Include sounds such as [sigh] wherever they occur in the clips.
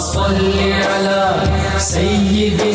صل على سيدنا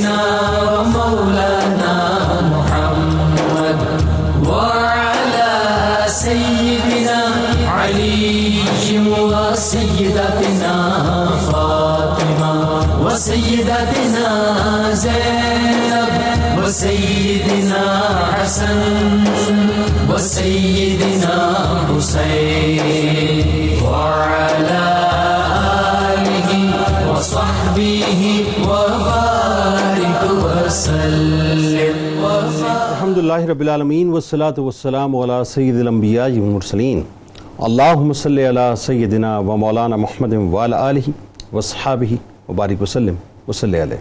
الحمد رب العالمین والصلاة والسلام علی سید الانبیاء والمرسلین اللہم صلی علی سیدنا و مولانا محمد وعلی آلہ وصحابہ وبارک وسلم وصلی علیہ.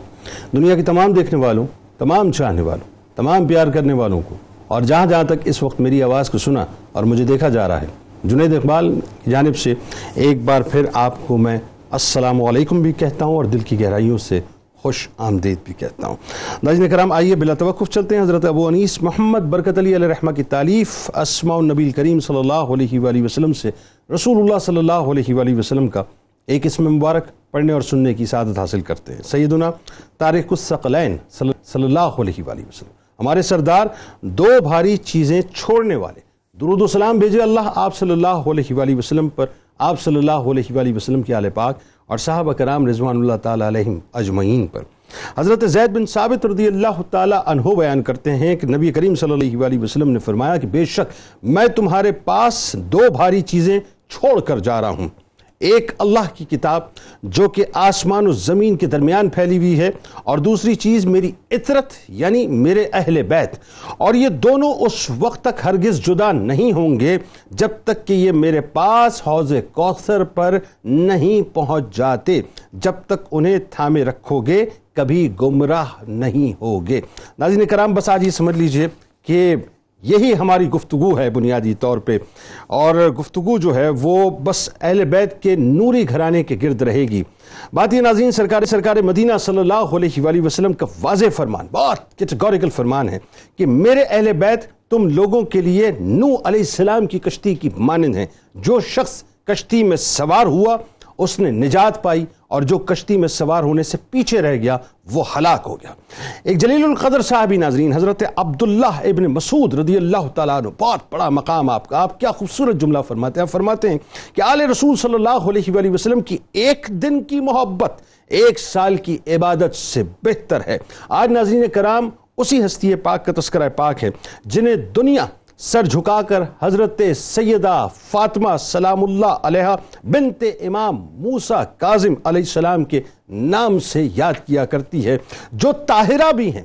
دنیا کی تمام دیکھنے والوں، تمام چاہنے والوں، تمام پیار کرنے والوں کو، اور جہاں جہاں تک اس وقت میری آواز کو سنا اور مجھے دیکھا جا رہا ہے، جنید اقبال کی جانب سے ایک بار پھر آپ کو میں السلام علیکم بھی کہتا ہوں اور دل کی گہرائیوں سے خوش آمدید بھی کہتا ہوں۔ ناظرین کرام، آئیے بلا توقف چلتے ہیں۔ حضرت ابو انیس محمد برکت علی علیہ رحمہ کی تعلیف اسماء النبی کریم صلی اللہ علیہ وآلہ وسلم سے رسول اللہ صلی اللہ علیہ وآلہ وسلم کا ایک اسم مبارک پڑھنے اور سننے کی سعادت حاصل کرتے ہیں۔ سیدنا تاریخ الثقلین صلی اللہ علیہ وآلہ وسلم۔ ہمارے سردار، دو بھاری چیزیں چھوڑنے والے۔ درود و سلام بھیجے اللہ آپ صلی اللہ علیہ وآلہ وسلم پر۔ آپ صلی اللہ علیہ وآلہ وسلم کی آل پاک۔ اور صحابہ کرام رضوان اللہ تعالیٰ علیہم اجمعین پر۔ حضرت زید بن ثابت رضی اللہ تعالیٰ عنہ بیان کرتے ہیں کہ نبی کریم صلی اللہ علیہ وسلم نے فرمایا کہ بے شک میں تمہارے پاس دو بھاری چیزیں چھوڑ کر جا رہا ہوں۔ ایک اللہ کی کتاب جو کہ آسمان و زمین کے درمیان پھیلی ہوئی ہے۔ اور دوسری چیز، میری عطرت یعنی میرے اہل بیت۔ اور یہ دونوں اس وقت تک ہرگز جدا نہیں ہوں گے جب تک کہ یہ میرے پاس حوض کوثر پر نہیں پہنچ جاتے۔ جب تک انہیں تھامے رکھو گے، کبھی گمراہ نہیں ہوگے۔ ناظرین کرام، بس آج یہ سمجھ لیجیے کہ یہی ہماری گفتگو ہے بنیادی طور پہ۔ اور گفتگو جو ہے وہ بس اہل بیت کے نوری گھرانے کے گرد رہے گی۔ بات یہ ناظرین، سرکار سرکار مدینہ صلی اللہ علیہ وآلہ وسلم کا واضح فرمان، بہت کیٹیگوریکل فرمان ہے کہ میرے اہل بیت تم لوگوں کے لیے نو علیہ السلام کی کشتی کی مانند ہیں۔ جو شخص کشتی میں سوار ہوا اس نے نجات پائی اور جو کشتی میں سوار ہونے سے پیچھے رہ گیا، وہ ہلاک ہو گیا۔ ایک جلیل القدر صاحبی ناظرین، حضرت عبداللہ ابن مسعود رضی اللہ تعالیٰ عنہ، بہت بڑا مقام آپ کا۔ آپ کیا خوبصورت جملہ فرماتے ہیں۔ فرماتے ہیں کہ آل رسول صلی اللہ علیہ وآلہ وسلم کی ایک دن کی محبت، ایک سال کی عبادت سے بہتر ہے۔ آج ناظرین کرام، اسی ہستی پاک کا تذکرہ پاک ہے، جنہیں دنیا سر جھکا کر حضرت سیدہ فاطمہ سلام اللہ علیہ بنت امام موسیٰ کاظم علیہ السلام کے نام سے یاد کیا کرتی ہے جو طاہرہ بھی ہیں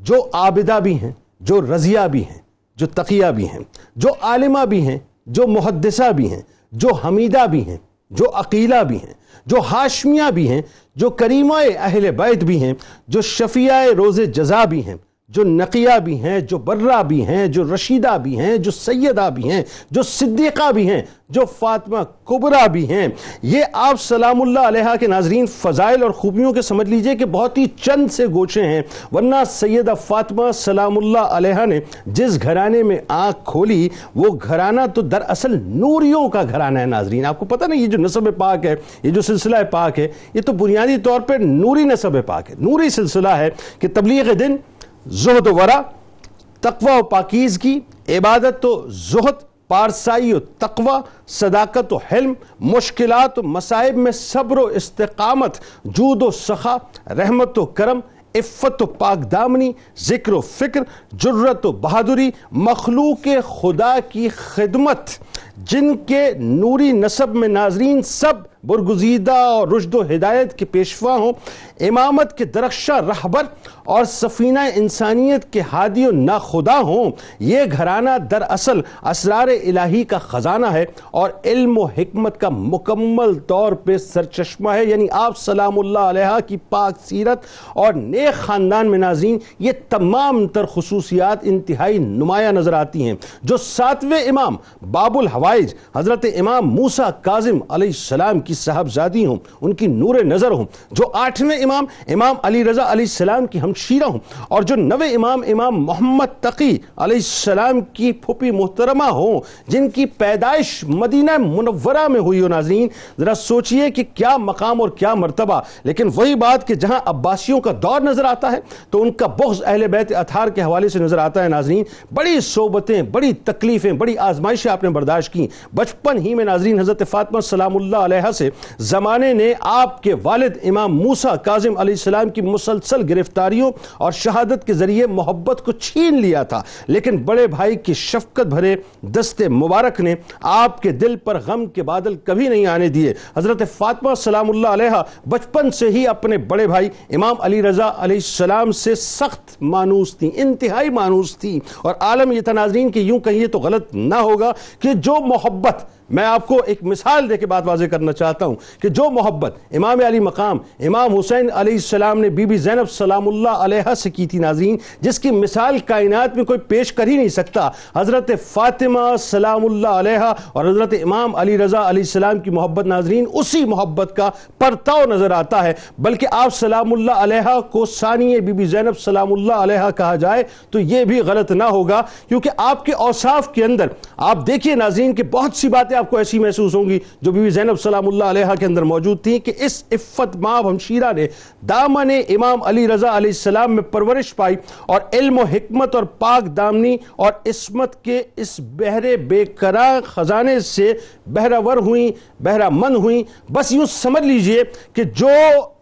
جو عابدہ بھی ہیں جو رضیہ بھی ہیں جو تقیہ بھی ہیں جو عالمہ بھی ہیں جو محدثہ بھی ہیں جو حمیدہ بھی ہیں جو عقیلہ بھی ہیں جو ہاشمیہ بھی ہیں جو کریمہ اہل بیت بھی ہیں جو شفیع روز جزا بھی ہیں جو نقیہ بھی ہیں، جو برہ بھی ہیں، جو رشیدہ بھی ہیں، جو سیدہ بھی ہیں، جو صدیقہ بھی ہیں، جو فاطمہ کبرہ بھی ہیں۔ یہ آپ سلام اللہ علیہ کے ناظرین فضائل اور خوبیوں کے سمجھ لیجیے کہ بہت ہی چند سے گوچے ہیں، ورنہ سیدہ فاطمہ سلام اللہ علیہ نے جس گھرانے میں آنکھ کھولی، وہ گھرانہ تو دراصل نوریوں کا گھرانہ ہے ناظرین۔ آپ کو پتہ نہیں، یہ جو نصب پاک ہے، یہ جو سلسلہ پاک ہے، یہ تو بنیادی طور پر نوری نصب پاک ہے۔ نوری سلسلہ ہے کہ تبلیغ دن زہد و ورا، تقوی و پاکیزگی عبادت و زہد، پارسائی و تقوی، صداقت و حلم، مشکلات و مصائب میں صبر و استقامت، جود و سخا، رحمت و کرم، عفت و پاک دامنی، ذکر و فکر جرت و بہادری، مخلوق خدا کی خدمت، جن کے نوری نصب میں ناظرین سب برگزیدہ اور رشد و ہدایت کے پیشوا ہوں، امامت کے درخشہ رہبر اور سفینہ انسانیت کے ہادی و ناخدا ہوں۔ یہ گھرانہ دراصل اسرار الہی کا خزانہ ہے اور علم و حکمت کا مکمل طور پہ سرچشمہ ہے۔ یعنی آپ سلام اللہ علیہ کی پاک سیرت اور نیک خاندان میں ناظرین، یہ تمام تر خصوصیات انتہائی نمایاں نظر آتی ہیں۔ جو ساتویں امام باب الحوائج حضرت امام موسیٰ کاظم علیہ السلام کی کی صاحبزادی ہوں، ان کی نور نظر ہوں، جو آٹھویں امام امام علی رضا علیہ السلام کی ہمشیرہ ہوں، اور جو نوے امام امام محمد تقی علیہ السلام کی پھوپی محترمہ ہوں، جن کی پیدائش مدینہ منورہ میں ہوئی ہو ناظرین، ذرا سوچئے کہ کیا مقام اور کیا مرتبہ۔ لیکن وہی بات کہ جہاں عباسیوں کا دور نظر آتا ہے، تو ان کا بغض اہل بیت اتھار کے حوالے سے نظر آتا ہے ناظرین۔ بڑی صحبتیں، بڑی تکلیفیں، بڑی آزمائشیں آپ نے برداشت کی۔ بچپن ہی میں ناظرین حضرت فاطمہ سلام اللہ علیہ سے سے زمانے نے آپ کے والد امام موسیٰ کاظم علیہ السلام کی مسلسل گرفتاریوں اور شہادت کے ذریعے محبت کو چھین لیا تھا۔ لیکن بڑے بھائی کی شفقت بھرے دست مبارک نے آپ کے دل پر غم کے بادل کبھی نہیں آنے دیے۔ حضرت فاطمہ سلام اللہ علیہ بچپن سے ہی اپنے بڑے بھائی امام علی رضا علیہ السلام سے سخت مانوس تھی انتہائی مانوس تھی اور عالم یہ تناظرین کہ یوں کہیے تو غلط نہ ہوگا کہ جو محبت میں آپ کو ایک مثال دے کے بات واضح کرنا چاہتا ہوں کہ جو محبت امام علی مقام، امام حسین علیہ السلام نے بی بی زینب سلام اللہ علیہ سے کی تھی ناظرین، جس کی مثال کائنات میں کوئی پیش کر ہی نہیں سکتا۔ حضرت فاطمہ سلام اللہ علیہ اور حضرت امام علی رضا علیہ السلام کی محبت ناظرین، اسی محبت کا پرتاؤ نظر آتا ہے۔ بلکہ آپ سلام اللہ علیہ کو ثانی بی بی زینب سلام اللہ علیہ کہا جائے تو یہ بھی غلط نہ ہوگا، کیونکہ آپ کے اوصاف کے اندر، آپ دیکھیے ناظرین کہ بہت سی باتیں آپ کو ایسی محسوس ہوں گی جو بی بی زینب سلام اللہ علیہ کے اندر موجود تھی کہ اس عفت ماب ہمشیرہ نے دامن امام علی رضا علیہ السلام میں پرورش پائی اور علم و حکمت اور پاک دامنی اور اسمت کے اس بہرے بے قرار خزانے سے بہرور ہوئیں، بہرہ مند ہوئیں۔ بس یوں سمجھ لیجیے کہ جو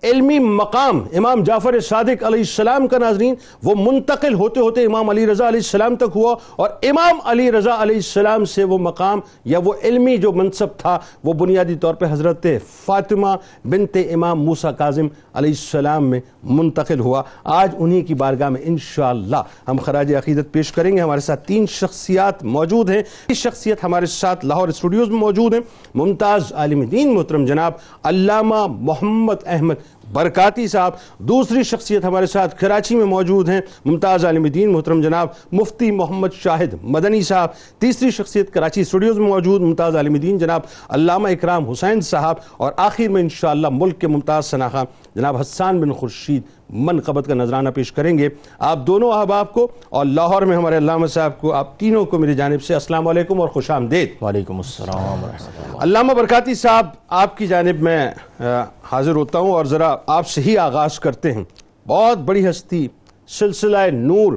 علمی مقام امام جعفر صادق علیہ السلام کا ناظرین، وہ منتقل ہوتے ہوتے امام علی رضا علیہ السلام تک ہوا اور امام علی رضا علیہ السلام سے وہ مقام یا وہ علمی جو منصب تھا وہ بنیادی طور پہ حضرت فاطمہ بنت امام موسیٰ کاظم علیہ السلام میں منتقل ہوا۔ آج انہی کی بارگاہ میں انشاءاللہ ہم خراج عقیدت پیش کریں گے۔ ہمارے ساتھ تین شخصیات موجود ہیں۔ اس شخصیت ہمارے ساتھ لاہور اسٹوڈیوز میں موجود ہیں۔ ممتاز عالم دین محترم جناب علامہ محمد احمد برکاتی صاحب، دوسری شخصیت ہمارے ساتھ کراچی میں موجود ہیں، ممتاز عالم دین محترم جناب مفتی محمد شاہد مدنی صاحب، تیسری شخصیت کراچی اسٹوڈیوز میں موجود، ممتاز عالم دین جناب علامہ اکرام حسین صاحب، اور آخر میں انشاءاللہ ملک کے ممتاز سناخہ جناب حسان بن خورشید من قبط کا نظرانہ پیش کریں گے۔ آپ دونوں احباب کو اور لاہور میں ہمارے علامہ صاحب کو آپ تینوں کو میری جانب سے السلام علیکم اور خوش آمدید۔ وعلیکم السلام علامہ برکاتی صاحب آپ کی جانب میں حاضر ہوتا ہوں اور ذرا آپ سے ہی آغاز کرتے ہیں۔ بہت بڑی ہستی سلسلہ نور۔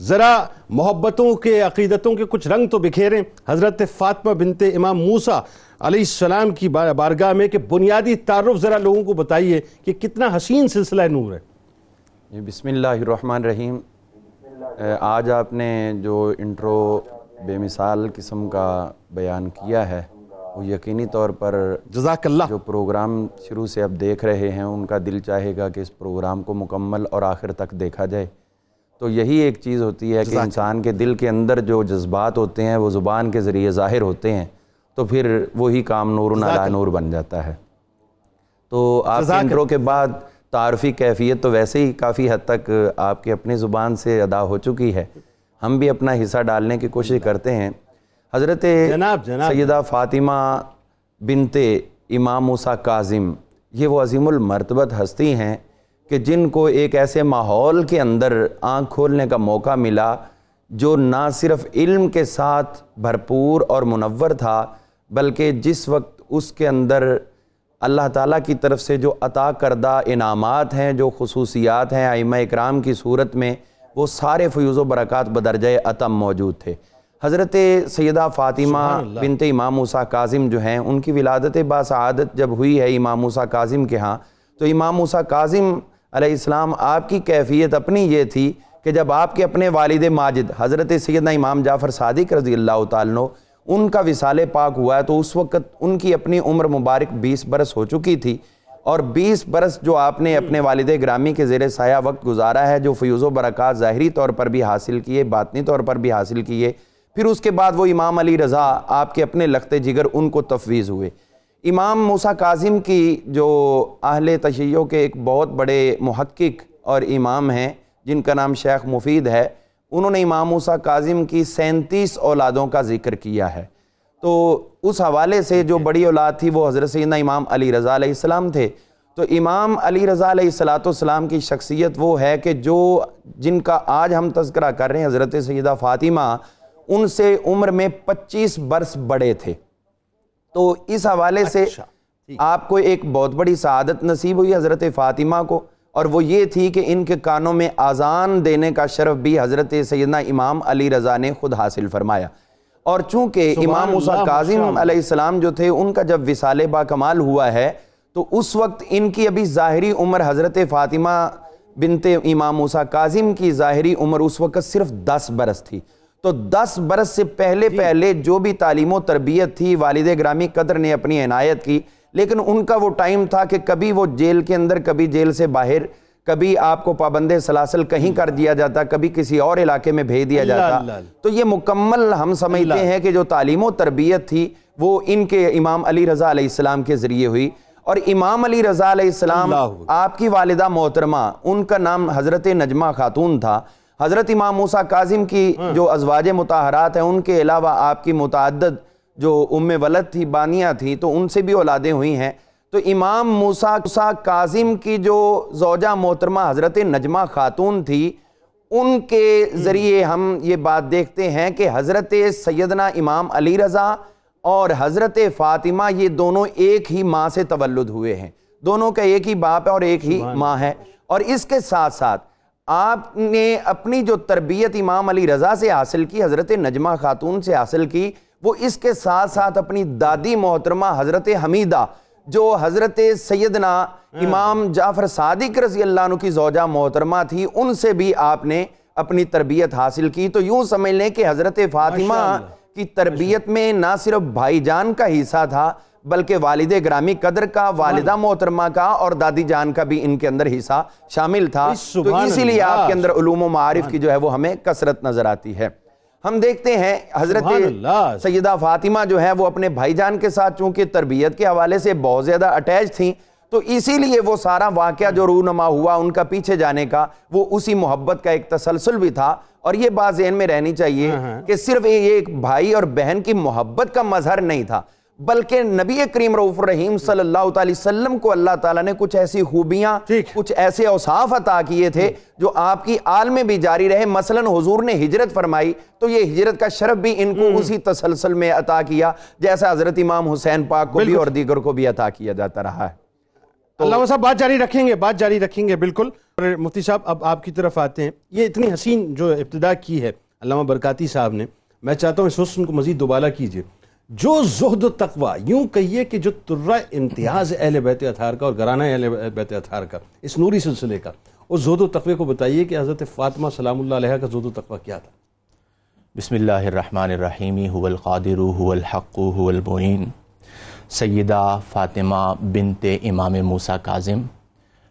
ذرا محبتوں کے عقیدتوں کے کچھ رنگ تو بکھیریں۔ حضرت فاطمہ بنت امام موسیٰ علیہ السلام کی بار- بارگاہ میں کہ بنیادی تعارف ذرا لوگوں کو بتائیے کہ کتنا حسین سلسلہ نور ہے۔ جی بسم اللہ الرحمن الرحیم۔ آج آپ نے جو انٹرو بے مثال قسم کا بیان کیا ہے وہ یقینی طور پر جزاک اللہ۔ جو پروگرام شروع سے اب دیکھ رہے ہیں ان کا دل چاہے گا کہ اس پروگرام کو مکمل اور آخر تک دیکھا جائے۔ تو یہی ایک چیز ہوتی ہے کہ انسان کے دل کے اندر جو جذبات ہوتے ہیں وہ زبان کے ذریعے ظاہر ہوتے ہیں تو پھر وہی کام نور علی نور بن جاتا ہے۔ تو آپ انٹرو کے بعد تعارفی کیفیت تو ویسے ہی کافی حد تک آپ کی اپنی زبان سے ادا ہو چکی ہے ہم بھی اپنا حصہ ڈالنے کی کوشش کرتے ہیں حضرت جناب، جناب۔ سیدہ فاطمہ بنت امام موسیٰ کاظم یہ وہ عظیم المرتبت ہستی ہیں کہ جن کو ایک ایسے ماحول کے اندر آنکھ کھولنے کا موقع ملا جو نہ صرف علم کے ساتھ بھرپور اور منور تھا بلکہ جس وقت اس کے اندر اللہ تعالیٰ کی طرف سے جو عطا کردہ انعامات ہیں جو خصوصیات ہیں ائمہ اکرام کی صورت میں وہ سارے فیوز و برکات بدرجہ عتم موجود تھے۔ حضرت سیدہ فاطمہ بنت امام موسیٰ کاظم جو ہیں ان کی ولادت باسعادت جب ہوئی ہے امام موسیٰ کاظم کے ہاں تو امام موسیٰ کاظم علیہ السلام آپ کی کیفیت اپنی یہ تھی کہ جب آپ کے اپنے والد ماجد حضرت سیدنا امام جعفر صادق رضی اللہ تعالیٰ ان کا وصال پاک ہوا ہے تو اس وقت ان کی اپنی عمر مبارک بیس برس ہو چکی تھی۔ اور بیس برس جو آپ نے اپنے والد گرامی کے زیر سایہ وقت گزارا ہے، جو فیوز و برکات ظاہری طور پر بھی حاصل کیے، باطنی طور پر بھی حاصل کیے، پھر اس کے بعد وہ امام علی رضا آپ کے اپنے لخت جگر ان کو تفویض ہوئے۔ امام موسیٰ کاظم کی جو اہل تشیع کے ایک بہت بڑے محقق اور امام ہیں، جن کا نام شیخ مفید ہے انہوں نے امام موسیٰ کاظم کی سینتیس اولادوں کا ذکر کیا ہے۔ تو اس حوالے سے جو بڑی اولاد تھی وہ حضرت سیدنا امام علی رضا علیہ السلام تھے۔ تو امام علی رضا علیہ السلاۃ والسلام کی شخصیت وہ ہے کہ جو جن کا آج ہم تذکرہ کر رہے ہیں حضرت سیدہ فاطمہ ان سے عمر میں پچیس برس بڑے تھے۔ تو اس حوالے سے اچھا، آپ کو ایک بہت بڑی سعادت نصیب ہوئی حضرت فاطمہ کو۔ اور وہ یہ تھی کہ ان کے کانوں میں آزان دینے کا شرف بھی حضرت سیدنا امام علی رضا نے خود حاصل فرمایا۔ اور چونکہ امام موسیٰ کاظم۔ علیہ السلام جو تھے ان کا جب وصال با کمال ہوا ہے تو اس وقت ان کی ابھی ظاہری عمر حضرت فاطمہ بنت امام موسیٰ کاظم کی ظاہری عمر اس وقت صرف دس برس تھی۔ تو دس برس سے پہلے پہلے جو بھی تعلیم و تربیت تھی والد گرامی قدر نے اپنی عنایت کی۔ لیکن ان کا وہ ٹائم تھا کہ کبھی وہ جیل کے اندر کبھی جیل سے باہر کبھی آپ کو پابند سلاسل کہیں کر دیا جاتا کبھی کسی اور علاقے میں بھیج دیا جاتا اللہ۔ تو یہ مکمل ہم سمجھتے۔ ہیں کہ جو تعلیم و تربیت تھی وہ ان کے امام علی رضا علیہ السلام کے ذریعے ہوئی اور امام علی رضا علیہ السلام۔ آپ کی والدہ محترمہ ان کا نام حضرت نجمہ خاتون تھا حضرت امام موسیٰ کاظم کی جو ازواج متحرات ہیں ان کے علاوہ آپ کی متعدد جو ام ولد تھی بانیہ تھی تو ان سے بھی اولادیں ہوئی ہیں۔ تو امام موسیٰ کاظم کی جو زوجہ محترمہ حضرت نجمہ خاتون تھی ان کے ذریعے ہم یہ بات دیکھتے ہیں کہ حضرت سیدنا امام علی رضا اور حضرت فاطمہ یہ دونوں ایک ہی ماں سے تولد ہوئے ہیں۔ دونوں کا ایک ہی باپ ہے اور ایک ہی ماں ہے۔ اور اس کے ساتھ ساتھ آپ نے اپنی جو تربیت امام علی رضا سے حاصل کی حضرت نجمہ خاتون سے حاصل کی وہ اس کے ساتھ ساتھ اپنی دادی محترمہ حضرت حمیدہ جو حضرت سیدنا امام جعفر صادق رضی اللہ عنہ کی زوجہ محترمہ تھی ان سے بھی آپ نے اپنی تربیت حاصل کی تو یوں سمجھ لیں کہ حضرت فاطمہ۔ کی تربیت میں نہ صرف بھائی جان کا حصہ تھا بلکہ والد گرامی قدر کا والدہ محترمہ کا اور دادی جان کا بھی ان کے اندر حصہ شامل تھا تو اسی لیے آپ۔ کے اندر علوم و معارف کی جو ہے وہ ہمیں کثرت نظر آتی ہے ہم دیکھتے ہیں حضرت۔ سیدہ فاطمہ جو ہے وہ اپنے بھائی جان کے ساتھ چونکہ تربیت کے حوالے سے بہت زیادہ اٹیچ تھیں تو اسی لیے وہ سارا واقعہ جو رونما ہوا ان کا پیچھے جانے کا وہ اسی محبت کا ایک تسلسل بھی تھا اور یہ بات ذہن میں رہنی چاہیے کہ صرف یہ ایک بھائی اور بہن کی محبت کا مظہر نہیں تھا بلکہ نبی کریم رعوف الرحیم صلی اللہ تعالی وسلم کو اللہ تعالیٰ نے کچھ ایسی خوبیاں۔ کچھ ایسے اوصاف عطا کیے تھے جو آپ کی آل میں بھی جاری رہے۔ مثلا حضور نے ہجرت فرمائی تو یہ ہجرت کا شرف بھی ان کو اسی تسلسل میں عطا کیا جیسا حضرت امام حسین پاک کو بھی۔ اور دیگر کو بھی عطا کیا جاتا رہا ہے۔ علامہ صاحب بات جاری رکھیں گے بات جاری رکھیں گے بالکل۔ مفتی صاحب اب آپ کی طرف آتے ہیں۔ یہ اتنی حسین جو ابتدا کی ہے علامہ برکاتی صاحب نے میں چاہتا ہوں اس حسن کو مزید دوبالا کیجیے جو زہد و تقوی، یوں کہیے کہ جو ترہ امتیاز اہل بیت اطہار کا اور گرانہ اہل بیت اطہار کا، اس نوری سلسلے کا، اس زہد و تقوی کو بتائیے کہ حضرت فاطمہ سلام اللہ علیہ کا زہد و تقوی کیا تھا؟ بسم اللہ الرحمن الرحیم، هو القادر، هو الحق، هو المعین. سیدہ فاطمہ بنت امام موسیٰ کاظم،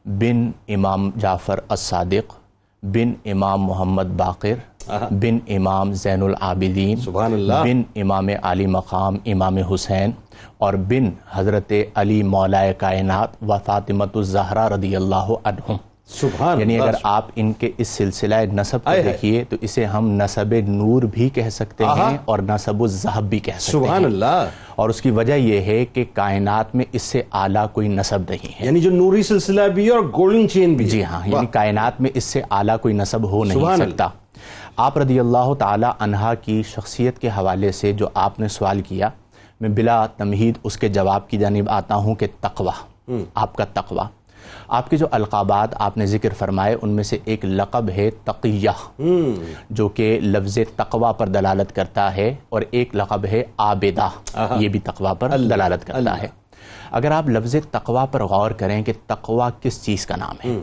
بن امام جعفر الصادق، بن امام محمد باقر بن امام زین العابدین سبحان اللہ۔ بن امام علی مقام امام حسین اور بن حضرت علی مولائے کائنات و فاطمۃ الزہرا رضی اللہ عنہم. سبحان یعنی اللہ. اگر آپ ان کے اس سلسلہ نصب کو۔ دیکھیے تو اسے ہم نصب نور بھی کہہ سکتے۔ ہیں اور نصب الزہب بھی کہہ سکتے سبحان ہیں. اللہ اور اس کی وجہ یہ ہے کہ کائنات میں اس سے اعلیٰ کوئی نصب نہیں ہے. یعنی جو نوری سلسلہ بھی اور گولڈن چین بھی جی ہاں یعنی کائنات میں اس سے اعلیٰ کوئی نصب ہو نہیں سکتا. آپ رضی اللہ تعالی عنہا کی شخصیت کے حوالے سے جو آپ نے سوال کیا میں بلا تمہید اس کے جواب کی جانب آتا ہوں کہ تقوی آپ کا تقوی۔ آپ کے جو القابات آپ نے ذکر فرمائے ان میں سے ایک لقب ہے تقیہ جو کہ لفظ تقوی پر دلالت کرتا ہے اور ایک لقب ہے عابدہ یہ بھی تقوی پر دلالت کرتا ہے۔ اگر آپ لفظ تقوی پر غور کریں کہ تقوی کس چیز کا نام ہے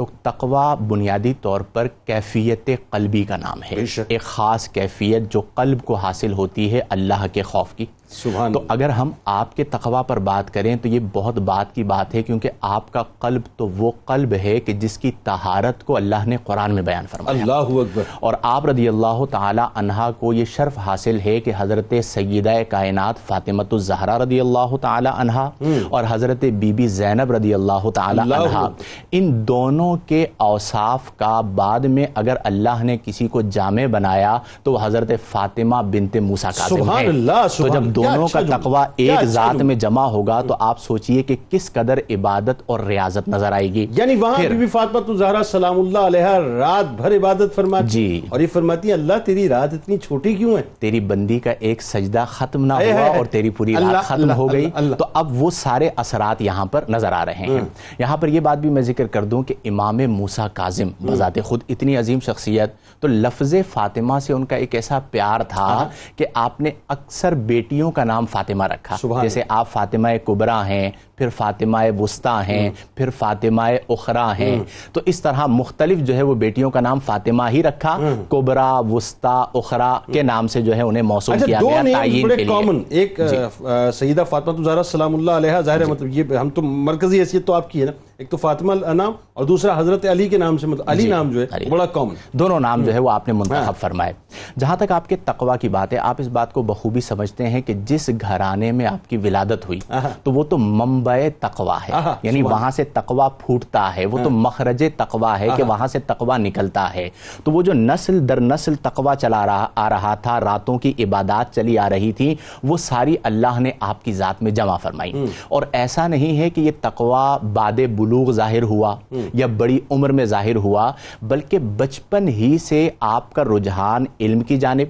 تو تقوی بنیادی طور پر کیفیت قلبی کا نام ہے۔ ایک خاص کیفیت جو قلب کو حاصل ہوتی ہے اللہ کے خوف کی سبحان تو اگر ہم آپ کے تقوی پر بات کریں تو یہ بہت بات کی بات ہے کیونکہ آپ کا قلب تو وہ قلب ہے کہ جس کی طہارت کو اللہ نے قرآن میں بیان فرمایا۔ اللہ اکبر۔ اور آپ رضی اللہ تعالی عنہا کو یہ شرف حاصل ہے کہ حضرت سیدہ کائنات فاطمۃ الزہرا رضی اللہ تعالی عنہا اور حضرت بی بی زینب رضی اللہ تعالی اللہ عنہا۔ ان دونوں کے اوصاف کا بعد میں اگر اللہ نے کسی کو جامع بنایا تو وہ حضرت فاطمہ بنت موسیٰ کاظم سبحان ہے اللہ، تو سبحان جب دونوں کا تقوی ایک ذات۔ میں جمع ہوگا تو آپ سوچئے کہ کس قدر عبادت اور ریاضت نظر آئے گی یعنی وہاں بی بی فاطمہ تو زہرا سلام اللہ علیہ رات بھر عبادت فرماتی جی۔ اور یہ فرماتی ہے اللہ تیری رات اتنی چھوٹی کیوں ہے تیری بندی کا ایک سجدہ ختم نہ ہوا۔ اور تیری پوری رات ختم ہو گئی۔ تو اب وہ سارے اثرات یہاں پر نظر آ رہے ہیں یہاں پر یہ بات بھی میں ذکر کر دوں کہ امام موسیٰ کاظم بذات خود اتنی عظیم شخصیت تو لفظ فاطمہ سے ان کا ایک ایسا پیار تھا کہ آپ نے اکثر بیٹیوں کا نام فاطمہ رکھا۔ جیسے آپ فاطمہ کبرا ہیں پھر فاطمہ وسطیٰ ہیں پھر فاطمہ اخرا ہیں۔ تو اس طرح مختلف جو ہے وہ بیٹیوں کا نام فاطمہ ہی رکھا۔ کبرا وسطیٰ اخرا کے نام سے جو ہے انہیں موصول اچھا کیا گیا تعین کے لیے۔ ایک آ، سیدہ فاطمہ زہرا سلام اللہ علیہ ظاہر ہے مطلب یہ ہم تو مرکزی حیثیت تو آپ کی ہے نا۔ ایک تو فاطمہ نام اور دوسرا حضرت علی کے نام سے مطلب علی نام جو ہے۔ بڑا کامن دونوں نام جو ہے وہ آپ نے منتخب فرمائے۔ جہاں تک آپ کے تقوی کی بات ہے آپ اس بات کو بخوبی سمجھتے ہیں کہ جس گھرانے میں آپ کی ولادت ہوئی تو وہ تو منبع تقوی ہے۔ یعنی وہاں سے تقوی پھوٹتا ہے وہ تو مخرج تقوی ہے کہ وہاں سے تقوی نکلتا ہے۔ تو وہ جو نسل در نسل تقوی چلا رہا آ رہا تھا راتوں کی عبادات چلی آ رہی تھی وہ ساری اللہ نے آپ کی ذات میں جمع فرمائی۔ اور ایسا نہیں ہے کہ یہ تقوی بعد بلوغ ظاہر ہوا یا بڑی عمر میں ظاہر ہوا بلکہ بچپن ہی سے آپ کا رجحان علم کی جانب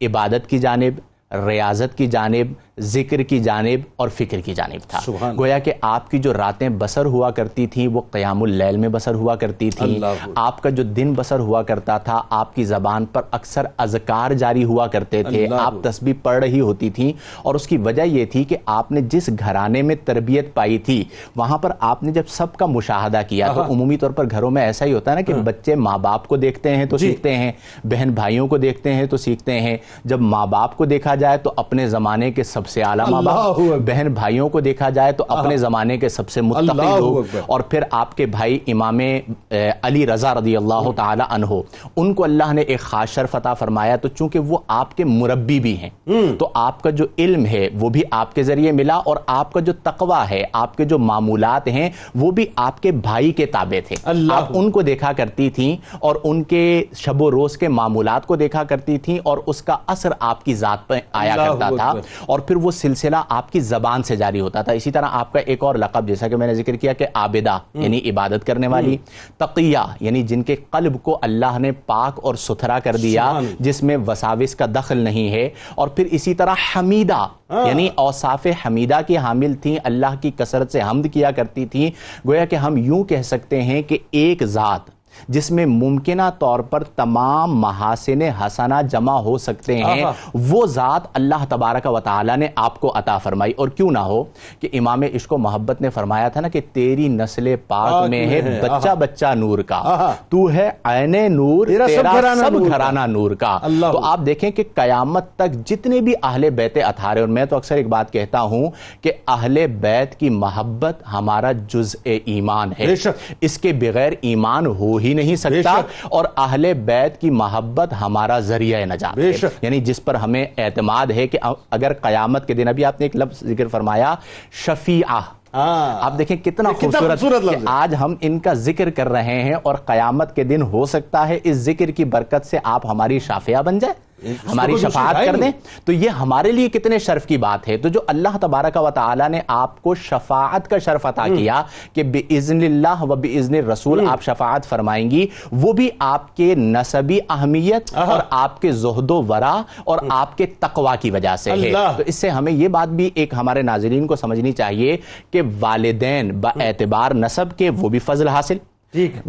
عبادت کی جانب ریاضت کی جانب ذکر کی جانب اور فکر کی جانب تھا۔ سبحان گویا کہ آپ کی جو راتیں بسر ہوا کرتی تھیں وہ قیام اللیل میں بسر ہوا کرتی تھیں۔ آپ کا جو دن بسر ہوا کرتا تھا آپ کی زبان پر اکثر اذکار جاری ہوا کرتے تھے۔ آپ تسبیح پڑھ رہی ہوتی تھیں اور اس کی وجہ یہ تھی کہ آپ نے جس گھرانے میں تربیت پائی تھی وہاں پر آپ نے جب سب کا مشاہدہ کیا تو عمومی طور پر گھروں میں ایسا ہی ہوتا ہے نا کہ بچے ماں باپ کو دیکھتے ہیں تو جی۔ سیکھتے ہیں بہن بھائیوں کو دیکھتے ہیں تو سیکھتے ہیں۔ جب ماں باپ کو دیکھا جائے تو اپنے زمانے کے سب سے اعلیٰ ماں باپ۔ بہن بھائیوں کو دیکھا جائے تو اپنے زمانے کے سب سے متقی لوگ۔ اور پھر آپ کے بھائی امام علی رضا رضی اللہ تعالی عنہ ان کو اللہ نے ایک خاص شرف عطا فرمایا تو چونکہ وہ آپ کے مربی بھی ہیں تو آپ کا جو علم ہے وہ بھی آپ کے ذریعے ملا اور آپ کا جو تقوی ہے آپ کے جو معمولات ہیں وہ بھی آپ کے بھائی کے تابع تھے آپ ان کو دیکھا کرتی تھیں اور ان کے شب و روز کے معمولات کو دیکھا کرتی تھیں اور اس کا اثر آپ کی ذات پر آیا کرتا تھا۔ اور پھر وہ سلسلہ آپ کی زبان سے جاری ہوتا تھا۔ اسی طرح آپ کا ایک اور لقب جیسا کہ میں نے ذکر کیا کہ عابدہ یعنی عبادت کرنے والی۔ تقیہ یعنی جن کے قلب کو اللہ نے پاک اور ستھرا کر دیا۔ جس میں وساوس کا دخل نہیں ہے۔ اور پھر اسی طرح حمیدہ یعنی اوصاف حمیدہ کی حامل تھیں اللہ کی کثرت سے حمد کیا کرتی تھیں۔ گویا کہ ہم یوں کہہ سکتے ہیں کہ ایک ذات جس میں ممکنہ طور پر تمام محاسن حسنہ جمع ہو سکتے ہیں۔ وہ ذات اللہ تبارک و تعالی نے آپ کو عطا فرمائی اور کیوں نہ ہو کہ امام عشق و محبت نے فرمایا تھا نا کہ تیری نسل پاک میں ہے بچہ۔ بچہ نور کا۔ تو ہے عین نور تیرا سب گھرانہ نور کا۔ تو آپ دیکھیں کہ قیامت تک جتنے بھی اہل بیت اطہارے اور میں تو اکثر ایک بات کہتا ہوں کہ اہل بیت کی محبت ہمارا جزء ایمان ہے۔ اس کے بغیر ایمان ہو ہی نہیں سکتا۔ اور اہل بیت کی محبت ہمارا ذریعہ نجات ہے۔ یعنی جس پر ہمیں اعتماد ہے کہ اگر قیامت کے دن ابھی آپ نے ایک لفظ ذکر فرمایا شفیعہ ہاں آپ دیکھیں کتنا خوبصورت کہ۔ آج ہم ان کا ذکر کر رہے ہیں اور قیامت کے دن ہو سکتا ہے اس ذکر کی برکت سے آپ ہماری شافیہ بن جائے ہماری شفاعت کر دیں۔ تو یہ ہمارے لیے کتنے شرف کی بات ہے تو جو اللہ تبارک و تعالی نے آپ کو شفاعت کا شرف عطا کیا کہ بِإِذْنِ اللہ و بِإِذْنِ رسول آپ شفاعت فرمائیں گی وہ بھی آپ کے نسبی اہمیت۔ اور آپ کے زہد و ورا اور آپ کے تقوی کی وجہ سے ہے۔ تو اس سے ہمیں یہ بات بھی ایک ہمارے ناظرین کو سمجھنی چاہیے کہ والدین با اعتبار نسب کے وہ بھی فضل حاصل۔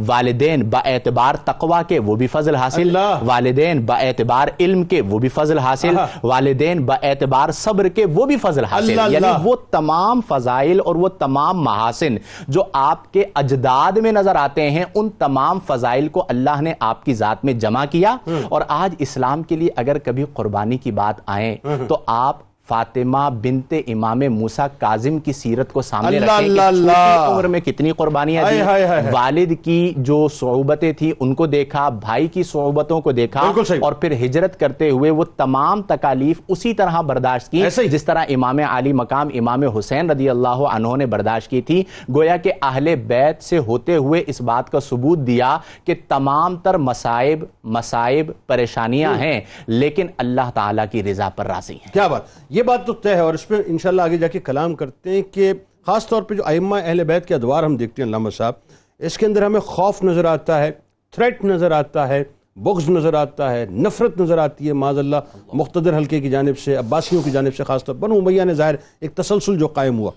والدین با اعتبار تقوی کے وہ بھی فضل حاصل۔ والدین با اعتبار علم کے وہ بھی فضل حاصل۔ والدین با اعتبار صبر کے وہ بھی فضل حاصل۔ یعنی۔ وہ تمام فضائل اور وہ تمام محاسن جو آپ کے اجداد میں نظر آتے ہیں ان تمام فضائل کو اللہ نے آپ کی ذات میں جمع کیا۔ اور آج اسلام کے لیے اگر کبھی قربانی کی بات آئے تو آپ فاطمہ بنت امام موسیٰ کاظم کی سیرت کو سامنے اللہ رکھیں کہ اللہ اللہ۔ عمر میں کتنی قربانیاں دی ہائے۔ والد کی جو صعوبتیں تھیں ان کو دیکھا بھائی کی صعوبتوں کو دیکھا۔ اور پھر ہجرت کرتے ہوئے وہ تمام تکالیف اسی طرح برداشت کی۔ جس طرح امام علی مقام امام حسین رضی اللہ عنہ نے برداشت کی تھی گویا کہ اہل بیت سے ہوتے ہوئے اس بات کا ثبوت دیا کہ تمام تر مسائب مسائب پریشانیاں ہیں لیکن اللہ تعالیٰ کی رضا پر راضی ہیں کیا بات یہ یہ بات تو طے ہے اور اس پہ انشاءاللہ آگے جا کے کلام کرتے ہیں کہ خاص طور پہ جو ائمہ اہل بیت کے ادوار ہم دیکھتے ہیں علامہ صاحب، اس کے اندر ہمیں خوف نظر آتا ہے تھریٹ نظر آتا ہے، بغض نظر آتا ہے، نفرت نظر آتی ہے معاذ اللہ مقتدر حلقے کی جانب سے، عباسیوں کی جانب سے، خاص طور پر بنو امیہ نے ظاہر ایک تسلسل جو قائم ہوا۔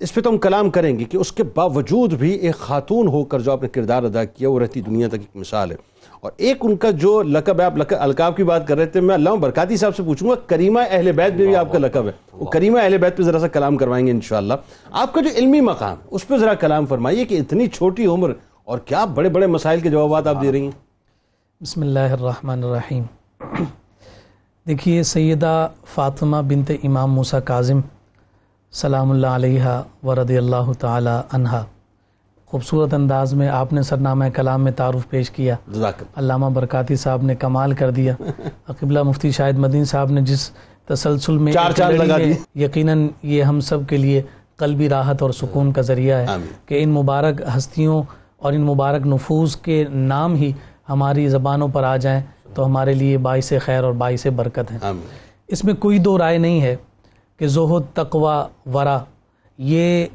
اس پہ تو ہم کلام کریں گے کہ اس کے باوجود بھی ایک خاتون ہو کر جو آپ نے کردار ادا کیا، وہ رہتی دنیا تک ایک مثال ہے۔ اور ایک ان کا جو لقب ہے آپ لقب القاب کی بات کر رہے تھے میں علامہ برکاتی صاحب سے پوچھوں گا کریمہ اہل بیت میں بھی آپ کا لقب ہے۔ وہ کریمہ اہل بیت پہ ذرا سا کلام کروائیں گے انشاءاللہ۔ آپ کا جو علمی مقام اس پہ ذرا کلام فرمائیے کہ اتنی چھوٹی عمر اور کیا بڑے بڑے مسائل کے جوابات آپ دے رہی ہیں۔ بسم اللہ الرحمن الرحیم۔ دیکھیے سیدہ فاطمہ بنت امام موسیٰ کاظم سلام اللہ علیہ و رضی اللہ تعالی عنہا۔ خوبصورت انداز میں آپ نے سرنامہ کلام میں تعارف پیش کیا۔ علامہ برکاتی صاحب نے کمال کر دیا۔ قبلہ مفتی شاہد مدین صاحب نے جس تسلسل میں چار چار لگا دیے۔ یقیناً یہ ہم سب کے لیے قلبی راحت اور سکون کا ذریعہ ہے۔ کہ ان مبارک ہستیوں اور ان مبارک نفوذ کے نام ہی ہماری زبانوں پر آ جائیں تو ہمارے لیے باعث خیر اور باعث برکت ہیں۔ اس میں کوئی دو رائے نہیں ہے کہ زہد تقوی ورا۔ یہ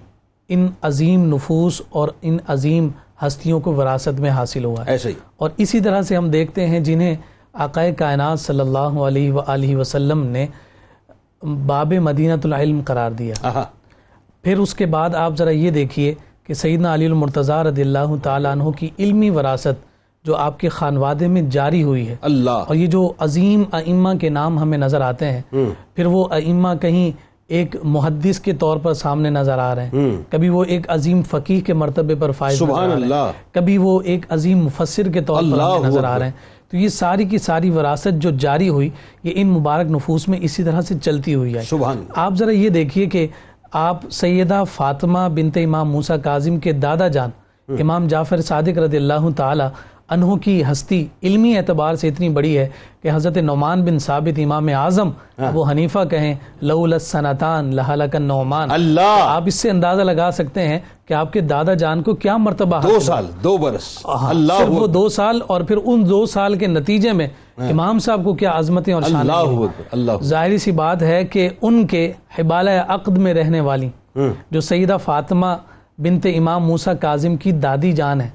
ان عظیم نفوس اور ان عظیم ہستیوں کو وراثت میں حاصل ہوا ہے۔ ایسے ہی۔ اور اسی طرح سے ہم دیکھتے ہیں جنہیں آقائے کائنات صلی اللہ علیہ وآلہ وسلم نے باب مدینۃ العلم قرار دیا۔ پھر اس کے بعد آپ ذرا یہ دیکھیے کہ سیدنا علی المرتضیٰ رضی اللہ تعالیٰ عنہ کی علمی وراثت جو آپ کے خانوادے میں جاری ہوئی ہے۔ اللہ۔ اور یہ جو عظیم ائمہ کے نام ہمیں نظر آتے ہیں پھر وہ ائمہ کہیں ایک محدث کے طور پر سامنے نظر آ رہے ہیں۔ کبھی وہ ایک عظیم فقیح کے مرتبے پر فائز نظر آ رہے ہیں۔ کبھی وہ ایک عظیم مفسر کے طور پر نظر آ۔ رہے ہیں۔ تو یہ ساری کی ساری وراثت جو جاری ہوئی یہ ان مبارک نفوس میں اسی طرح سے چلتی ہوئی ہے آپ ذرا یہ دیکھیے کہ آپ سیدہ فاطمہ بنت امام موسیٰ کاظم کے دادا جان امام جعفر صادق رضی اللہ تعالی عنہ کی ہستی علمی اعتبار سے اتنی بڑی ہے کہ حضرت نعمان بن ثابت امام اعظم ابو حنیفہ کہیں لولا السنتان لہلک النعمان۔ اللہ! آپ اس سے اندازہ لگا سکتے ہیں کہ آپ کے دادا جان کو کیا مرتبہ دو سال دو برس۔ ہاں، اللہ صرف وہ دو سال اور پھر ان دو سال کے نتیجے میں امام صاحب کو کیا عظمتیں اور شانیں اللہ ظاہری سی بات ہے کہ ان کے حبالہ عقد میں رہنے والی جو سیدہ فاطمہ بنت امام موسیٰ کاظم کی دادی جان ہے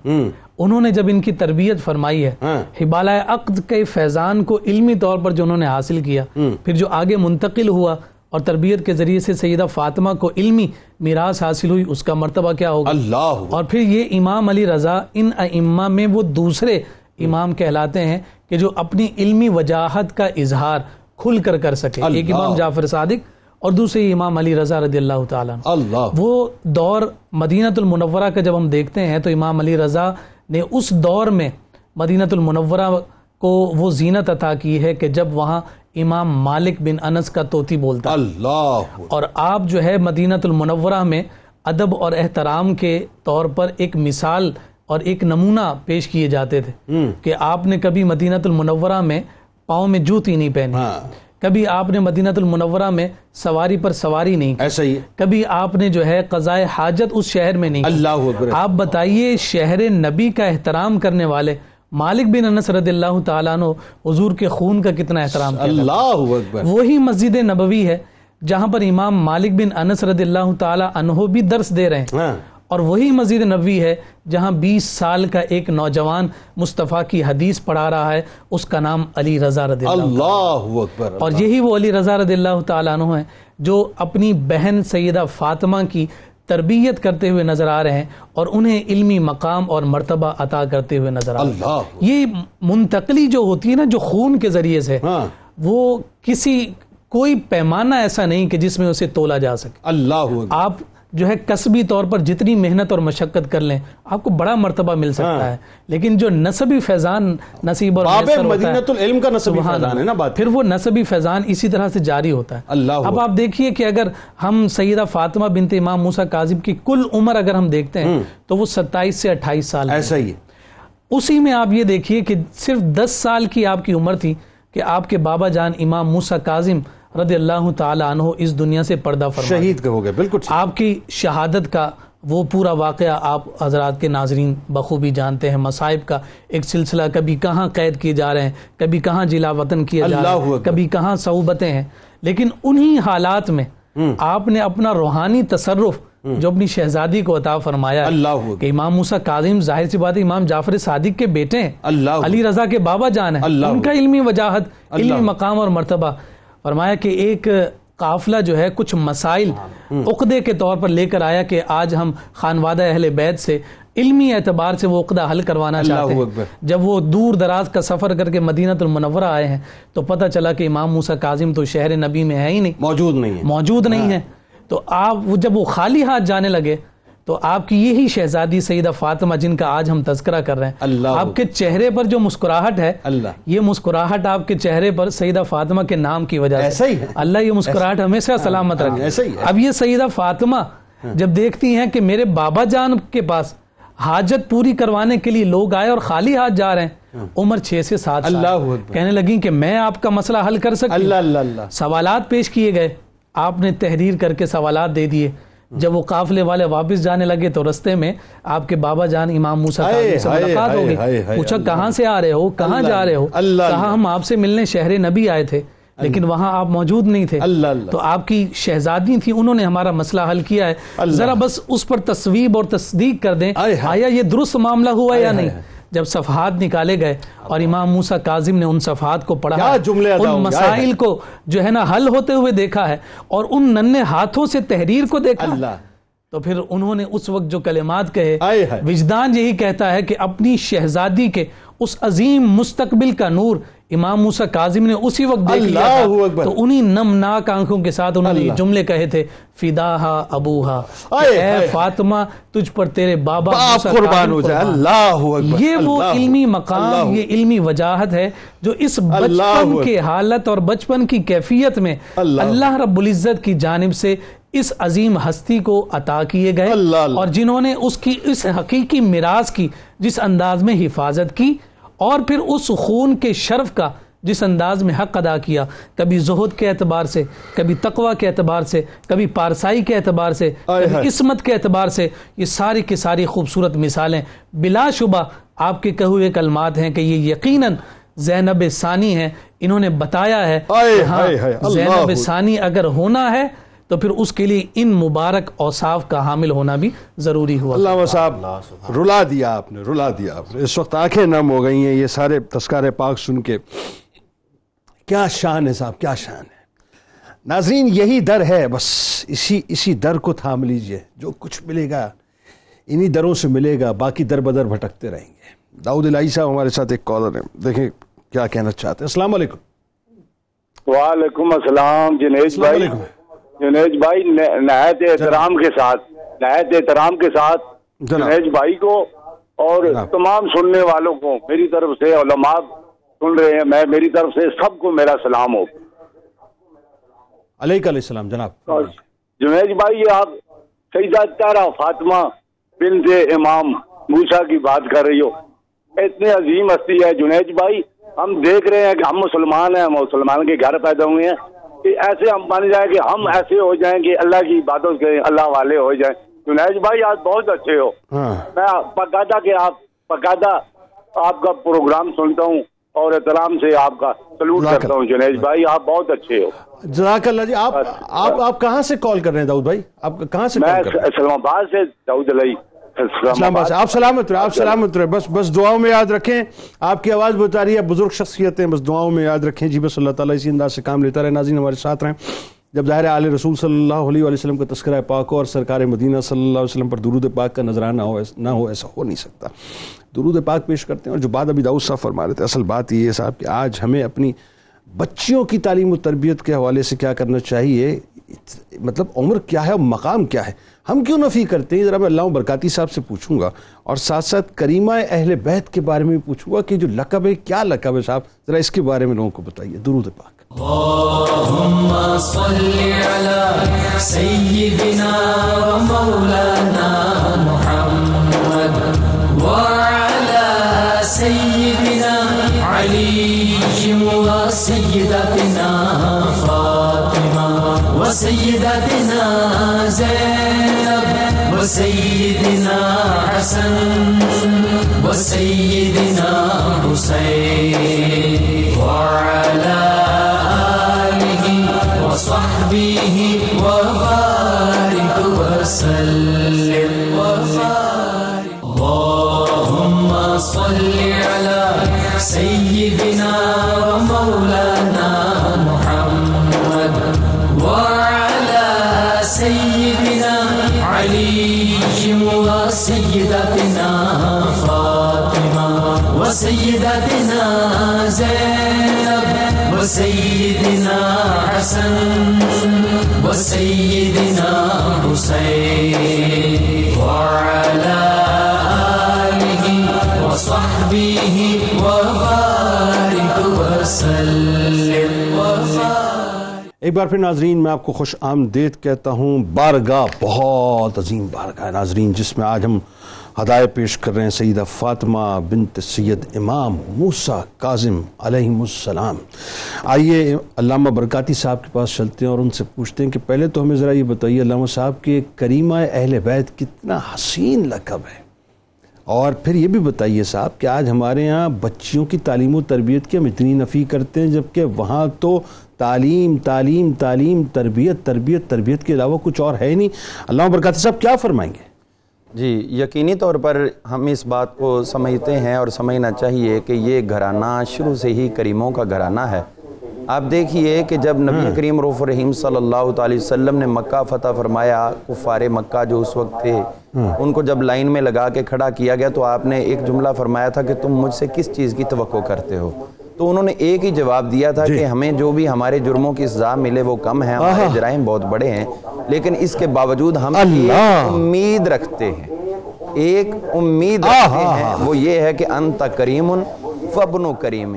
انہوں نے جب ان کی تربیت فرمائی ہے ہاں۔ حبالہ عقد کے فیضان کو علمی طور پر جو انہوں نے حاصل کیا پھر جو آگے منتقل ہوا اور تربیت کے ذریعے سے سیدہ فاطمہ کو علمی میراث حاصل ہوئی اس کا مرتبہ کیا ہوگا؟ اللہ۔ اور پھر یہ امام علی رضا ان ائمہ میں وہ دوسرے امام کہلاتے ہیں کہ جو اپنی علمی وجاہت کا اظہار کھل کر کر سکے۔ ایک امام جعفر صادق اور دوسرے امام علی رضا رضی اللہ تعالیٰ اللہ۔ وہ دور مدینۃ المنورہ کا جب ہم دیکھتے ہیں تو امام علی رضا نے اس دور میں مدینۃ المنورہ کو وہ زینت عطا کی ہے کہ جب وہاں امام مالک بن انس کا توتی بولتا۔ اللہ۔ اور آپ جو ہے مدینۃ المنورہ میں ادب اور احترام کے طور پر ایک مثال اور ایک نمونہ پیش کیے جاتے تھے کہ آپ نے کبھی مدینۃ المنورہ میں پاؤں میں جوتی نہیں پہنی۔ ہاں۔ کبھی آپ نے مدینۃ المنورہ میں سواری پر سواری نہیں کی۔ ایسا ہی۔ کبھی آپ نے جو ہے قضاء حاجت اس شہر میں نہیں کی۔ اللہ اکبر۔ آپ بتائیے شہر نبی کا احترام کرنے والے مالک بن انس رضی اللہ تعالیٰ عنہ حضور کے خون کا کتنا احترام کیا اللہ اکبر۔ وہی مسجد نبوی ہے جہاں پر امام مالک بن انس رضی اللہ تعالی عنہ بھی درس دے رہے ہیں۔ ہاں۔ اور وہی مسجد نبوی ہے جہاں بیس سال کا ایک نوجوان مصطفیٰ کی حدیث پڑھا رہا ہے اس کا نام علی رضا رضی اللہ اللہ اکبر اور یہی وہ علی رضا رضی اللہ تعالیٰ عنہ ہیں جو اپنی بہن سیدہ فاطمہ کی تربیت کرتے ہوئے نظر آ رہے ہیں اور انہیں علمی مقام اور مرتبہ عطا کرتے ہوئے نظر آ رہے ہیں۔ یہ منتقلی جو ہوتی ہے نا جو خون کے ذریعے سے ہاں۔ وہ کسی کوئی پیمانہ ایسا نہیں کہ جس میں اسے تولا جا سکے۔ اللہ آپ جو ہے کسبی طور پر جتنی محنت اور مشقت کر لیں آپ کو بڑا مرتبہ مل سکتا ہے۔ لیکن جو نسبی فیضان نصیب اور مدینۃ العلم کا نصبی فیضان ہے نا بات۔ پھر وہ نسبی فیضان اسی طرح سے جاری ہوتا ہے۔ اللہ اب آپ دیکھیے کہ اگر ہم سیدہ فاطمہ بنت امام موسیٰ کاظم کی کل عمر اگر ہم دیکھتے ہیں تو وہ ستائیس سے اٹھائیس سال ایسا ہی ہے۔ اسی میں آپ یہ دیکھیے کہ صرف دس سال کی آپ کی عمر تھی کہ آپ کے بابا جان امام موسیٰ کاظم رضی اللہ تعالی عنہ اس دنیا سے پردہ فرما شہید کا ہو گیا بالکل آپ کی شہادت کا وہ پورا واقعہ آپ حضرات کے ناظرین بخوبی جانتے ہیں مصائب کا ایک سلسلہ کبھی کہاں قید کیے جا رہے ہیں کبھی کہاں جلا وطن کیا جا رہا اللہ ہے اکبر۔ کبھی کہاں صعوبتیں ہیں۔ لیکن انہی حالات میں آپ نے اپنا روحانی تصرف جو اپنی شہزادی کو عطا فرمایا اللہ۔ کہ امام موسیٰ کاظم ظاہر سی بات ہے امام جعفر صادق کے بیٹے ہیں۔ اللہ۔ علی رضا کے بابا جان ہیں۔ ان کا علمی وجاہت علمی مقام اور مرتبہ فرمایا کہ ایک قافلہ جو ہے کچھ مسائل عقدے کے طور پر لے کر آیا کہ آج ہم خانوادہ اہل بیت سے علمی اعتبار سے وہ عقدہ حل کروانا چاہتے۔ ہیں۔ جب وہ دور دراز کا سفر کر کے مدینہ المنورہ آئے ہیں تو پتہ چلا کہ امام موسیٰ کاظم تو شہر نبی میں ہے ہی نہیں۔ موجود نہیں ہے۔ موجود نہیں ہے۔ تو آپ جب وہ خالی ہاتھ جانے لگے تو آپ کی یہی شہزادی سیدہ فاطمہ جن کا آج ہم تذکرہ کر رہے ہیں اللہ آپ کے چہرے پر جو مسکراہٹ ہے اللہ یہ مسکراہٹ آپ کے چہرے پر سیدہ فاطمہ کے نام کی وجہ سے ایسا ہی ہے۔ اللہ یہ مسکراہٹ ہمیشہ سلامت رکھے۔ ایسا ہی ہے۔ اب یہ سیدہ فاطمہ جب دیکھتی ہیں کہ میرے بابا جان کے پاس حاجت پوری کروانے کے لیے لوگ آئے اور خالی ہاتھ جا رہے ہیں عمر چھ سے سات سال۔ اللہ۔ کہنے لگی کہ میں آپ کا مسئلہ حل کر سکتی اللہ اللہ۔ سوالات پیش کیے گئے۔ آپ نے تحریر کر کے سوالات دے دیے۔ جب وہ قافلے والے واپس جانے لگے تو رستے میں آپ کے بابا جان امام کاظم سے ملاقات ہو گئی پوچھا۔ کہاں سے آ رہے ہو کہاں جا رہے ہو اللہ، کہا اللہ۔ ہم آپ سے ملنے شہر نبی آئے تھے لیکن وہاں آپ موجود نہیں تھے۔ تو آپ کی شہزادی تھی انہوں نے ہمارا مسئلہ حل کیا ہے۔ ذرا بس اس پر تصویب اور تصدیق کر دیں۔ آیا یہ درست معاملہ ہوا یا نہیں۔ جب صفحات نکالے گئے اور امام موسیٰ کاظم نے ان صفحات کو پڑھا ان مسائل کو جو ہے نا حل ہوتے ہوئے دیکھا ہے اور ان ننے ہاتھوں سے تحریر کو دیکھا۔ اللہ۔ تو پھر انہوں نے اس وقت جو کلمات کہے۔ وجدان یہی کہتا ہے کہ اپنی شہزادی کے اس عظیم مستقبل کا نور امام موسیٰ کاظم نے اسی وقت دیکھ لیا تھا اکبر۔ تو انہی نمناک آنکھوں کے ساتھ انہوں نے یہ۔ جملے کہے تھے فداہا ابوہا اے۔ فاطمہ تجھ پر تیرے بابا باپ قربان ہو جائے۔ اللہ اکبر یہ وہ علمی مقام یہ علمی وجاہت ہے جو اس بچپن۔ کے حالت اور بچپن کی کیفیت میں اللہ رب العزت کی جانب سے اس عظیم ہستی کو عطا کیے گئے۔ اور جنہوں نے اس کی اس حقیقی میراث کی جس انداز میں حفاظت کی اور پھر اس خون کے شرف کا جس انداز میں حق ادا کیا کبھی زہد کے اعتبار سے کبھی تقوی کے اعتبار سے کبھی پارسائی کے اعتبار سے کبھی۔ قسمت کے اعتبار سے یہ ساری کی ساری خوبصورت مثالیں بلا شبہ آپ کے کہے ہوئے کلمات ہیں کہ یہ یقیناً زینب ثانی ہیں انہوں نے بتایا ہے کہ ہاں زینب ثانی اگر ہونا ہے تو پھر اس کے لیے ان مبارک اوصاف کا حامل ہونا بھی ضروری ہوا۔ اللہ صاحب رلا دیا آپ نے رلا دیا آپ نے۔ اس وقت آنکھیں نم ہو گئی ہیں یہ سارے تذکار پاک سن کے۔ کیا شان ہے صاحب کیا شان ہے۔ ناظرین یہی در ہے بس اسی اسی در کو تھام لیجیے۔ جو کچھ ملے گا انہی دروں سے ملے گا باقی در بدر بھٹکتے رہیں گے۔ داؤد الہی صاحب ہمارے ساتھ ایک کالر ہیں دیکھیں کیا کہنا چاہتے ہیں۔ السلام علیکم۔ وعلیکم السلام جنید بھائی۔ علیکم۔ جنید بھائی نہایت احترام کے ساتھ نہایت احترام کے ساتھ۔ جنید بھائی کو اور۔ تمام سننے والوں کو میری طرف سے علماء سن رہے ہیں میں میری طرف سے سب کو میرا سلام ہو۔ علیہ السلام جناب۔ جنید بھائی یہ آپ سیدہ تارا فاطمہ بنت امام موسا کی بات کر رہی ہو۔ اتنی عظیم ہستی ہے جنید بھائی۔ ہم دیکھ رہے ہیں کہ ہم مسلمان ہیں ہم مسلمان کے گھر پیدا ہوئے ہیں۔ کہ ایسے ہم بن جائیں کہ ہم ایسے ہو جائیں کہ اللہ کی باتوں سے اللہ والے ہو جائیں۔ جنید بھائی آپ بہت اچھے ہو۔ ہاں۔ میں باقاعدہ کہ آپ باقاعدہ آپ کا پروگرام سنتا ہوں اور احترام سے آپ کا سلوٹ کرتا ہوں۔ جنید بھائی آپ بہت اچھے ہو۔ جزاک اللہ جی آپ آپ کہاں سے کال کر رہے ہیں داؤد بھائی؟ آپ کہاں سے میں اسلام آباد سے داؤد علی اسلام آباد آپ سلامت رہے آپ سلامت رہے بس بس دعاؤں میں یاد رکھیں، آپ کی آواز بتا رہی ہے، بزرگ شخصیتیں، بس دعاؤں میں یاد رکھیں۔ جی بس اللہ تعالیٰ اسی انداز سے کام لیتا رہے۔ ناظرین ہمارے ساتھ رہیں۔ جب ظاہر آل رسول صلی اللہ علیہ وسلم کا تذکرہ پاک ہو اور سرکار مدینہ صلی اللہ علیہ وسلم پر درود پاک کا نظرانہ نہ ہو نہ ہو، ایسا ہو نہیں سکتا۔ درود پاک پیش کرتے ہیں اور جو بات ابھی داؤد صاحب فرما رہے تھے، اصل بات یہ ہے صاحب کہ آج ہمیں اپنی بچیوں کی تعلیم و تربیت کے حوالے سے کیا کرنا چاہیے؟ مطلب عمر کیا ہے اور مقام کیا ہے؟ ہم کیوں نفی کرتے ہیں؟ ذرا میں اللہ برکاتی صاحب سے پوچھوں گا اور ساتھ ساتھ کریمہ اہل بیت کے بارے میں بھی پوچھوں گا کہ جو لقب ہے، کیا لقب ہے صاحب؟ ذرا اس کے بارے میں لوگوں کو بتائیے۔ درود پاک۔ اللهم صل على سيدنا ومولانا محمد وعلى سيدنا علي وسيدتنا فاطمة وسيدتنا زينب وسيدتنا حسن وسيدنا حسين وعلى آله وصحبه وبارك وسلم. وبارك اللهم صل على سيدنا وسيدتنا زينب وسيدنا حسن وسيدنا حسين وعلى آله وصحبه وبارك وسلم. وبارك ایک بار پھر ناظرین، میں آپ کو خوش آمدید کہتا ہوں، بارگاہ، بہت عظیم بارگاہ ناظرین، جس میں آج ہم ہدایت پیش کر رہے ہیں سیدہ فاطمہ بنت سید امام موسیٰ کاظم علیہ السلام۔ آئیے علامہ برکاتی صاحب کے پاس چلتے ہیں اور ان سے پوچھتے ہیں کہ پہلے تو ہمیں ذرا یہ بتائیے علامہ صاحب کہ کریمہ اہل بیت کتنا حسین لقب ہے۔ اور پھر یہ بھی بتائیے صاحب کہ آج ہمارے یہاں بچیوں کی تعلیم و تربیت کی ہم اتنی نفی کرتے ہیں جبکہ وہاں تو تعلیم تعلیم تعلیم، تربیت تربیت تربیت کے علاوہ کچھ اور ہے نہیں۔ علامہ برکاتی صاحب کیا فرمائیں گے؟ جی یقینی طور پر ہم اس بات کو سمجھتے ہیں اور سمجھنا چاہیے کہ یہ گھرانہ شروع سے ہی کریموں کا گھرانہ ہے۔ آپ دیکھیے کہ جب نبی کریم روف الرحیم صلی اللہ تعالی وسلم نے مکہ فتح فرمایا کفار مکہ جو اس وقت تھے ان کو جب لائن میں لگا کے کھڑا کیا گیا تو آپ نے ایک جملہ فرمایا تھا کہ تم مجھ سے کس چیز کی توقع کرتے ہو؟ تو انہوں نے ایک ہی جواب دیا تھا کہ ہمیں جو بھی ہمارے جرموں کی سزا ملے وہ کم ہے ہمارے جرائم بہت بڑے ہیں لیکن اس کے باوجود ہم امید رکھتے ہیں۔ ایک امید رکھتے ہیں۔ وہ یہ ہے کہ انت کریم فبن کریم۔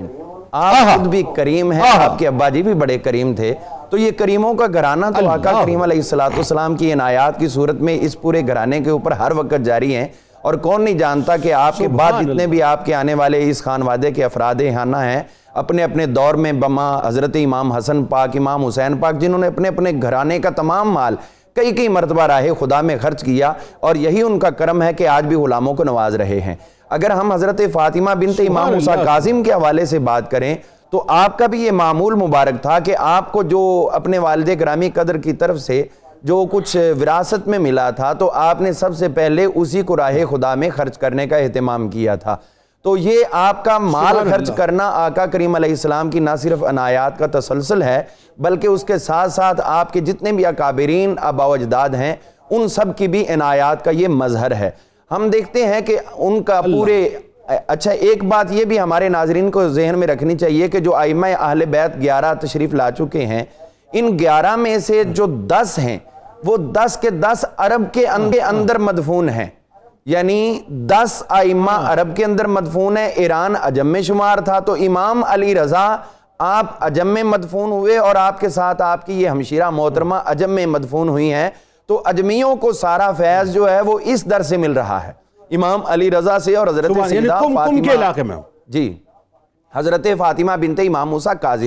آپ خود بھی کریم ہیں آپ کے ابا جی بھی بڑے کریم تھے۔ تو یہ کریموں کا گھرانہ تو آقا کریم علیہ السلام کی عنایات کی صورت میں اس پورے گھرانے کے اوپر ہر وقت جاری ہیں۔ اور کون نہیں جانتا کہ آپ کے بعد جتنے بھی آپ کے آنے والے اس خانوادے کے افراد ہانہ ہیں اپنے اپنے دور میں بما حضرت امام حسن پاک امام حسین پاک جنہوں نے اپنے اپنے گھرانے کا تمام مال کئی کئی مرتبہ راہ خدا میں خرچ کیا اور یہی ان کا کرم ہے کہ آج بھی غلاموں کو نواز رہے ہیں۔ اگر ہم حضرت فاطمہ بنت امام موسیٰ قاسم کے حوالے سے بات کریں تو آپ کا بھی یہ معمول مبارک تھا کہ آپ کو جو اپنے والد گرامی قدر کی طرف سے جو کچھ وراثت میں ملا تھا تو آپ نے سب سے پہلے اسی کو راہ خدا میں خرچ کرنے کا اہتمام کیا تھا۔ تو یہ آپ کا مال خرچ کرنا آقا کریم علیہ السلام کی نہ صرف عنایات کا تسلسل ہے بلکہ اس کے ساتھ ساتھ آپ کے جتنے بھی اکابرین آبا و اجداد ہیں ان سب کی بھی عنایات کا یہ مظہر ہے۔ ہم دیکھتے ہیں کہ ان کا پورے اچھا ایک بات یہ بھی ہمارے ناظرین کو ذہن میں رکھنی چاہیے کہ جو آئمہ اہل بیت گیارہ تشریف لا چکے ہیں ان گیارہ میں سے جو دس ہیں وہ دس کے دس عرب کے اندر مدفون ہیں۔ یعنی دس آئمہ عرب کے اندر مدفون ہیں۔ ایران عجم میں شمار تھا۔ تو امام علی رضا آپ عجم میں مدفون ہوئے اور آپ کے ساتھ آپ کی یہ ہمشیرہ محترمہ عجم میں مدفون ہوئی ہیں۔ تو اجمیوں کو سارا فیض جو ہے وہ اس در سے مل رہا ہے۔ امام علی رضا سے اور حضرت یعنی سیدہ کم کے فاطمہ علاقے میں جی۔ حضرت فاطمہ بنت امام موسیٰ سے۔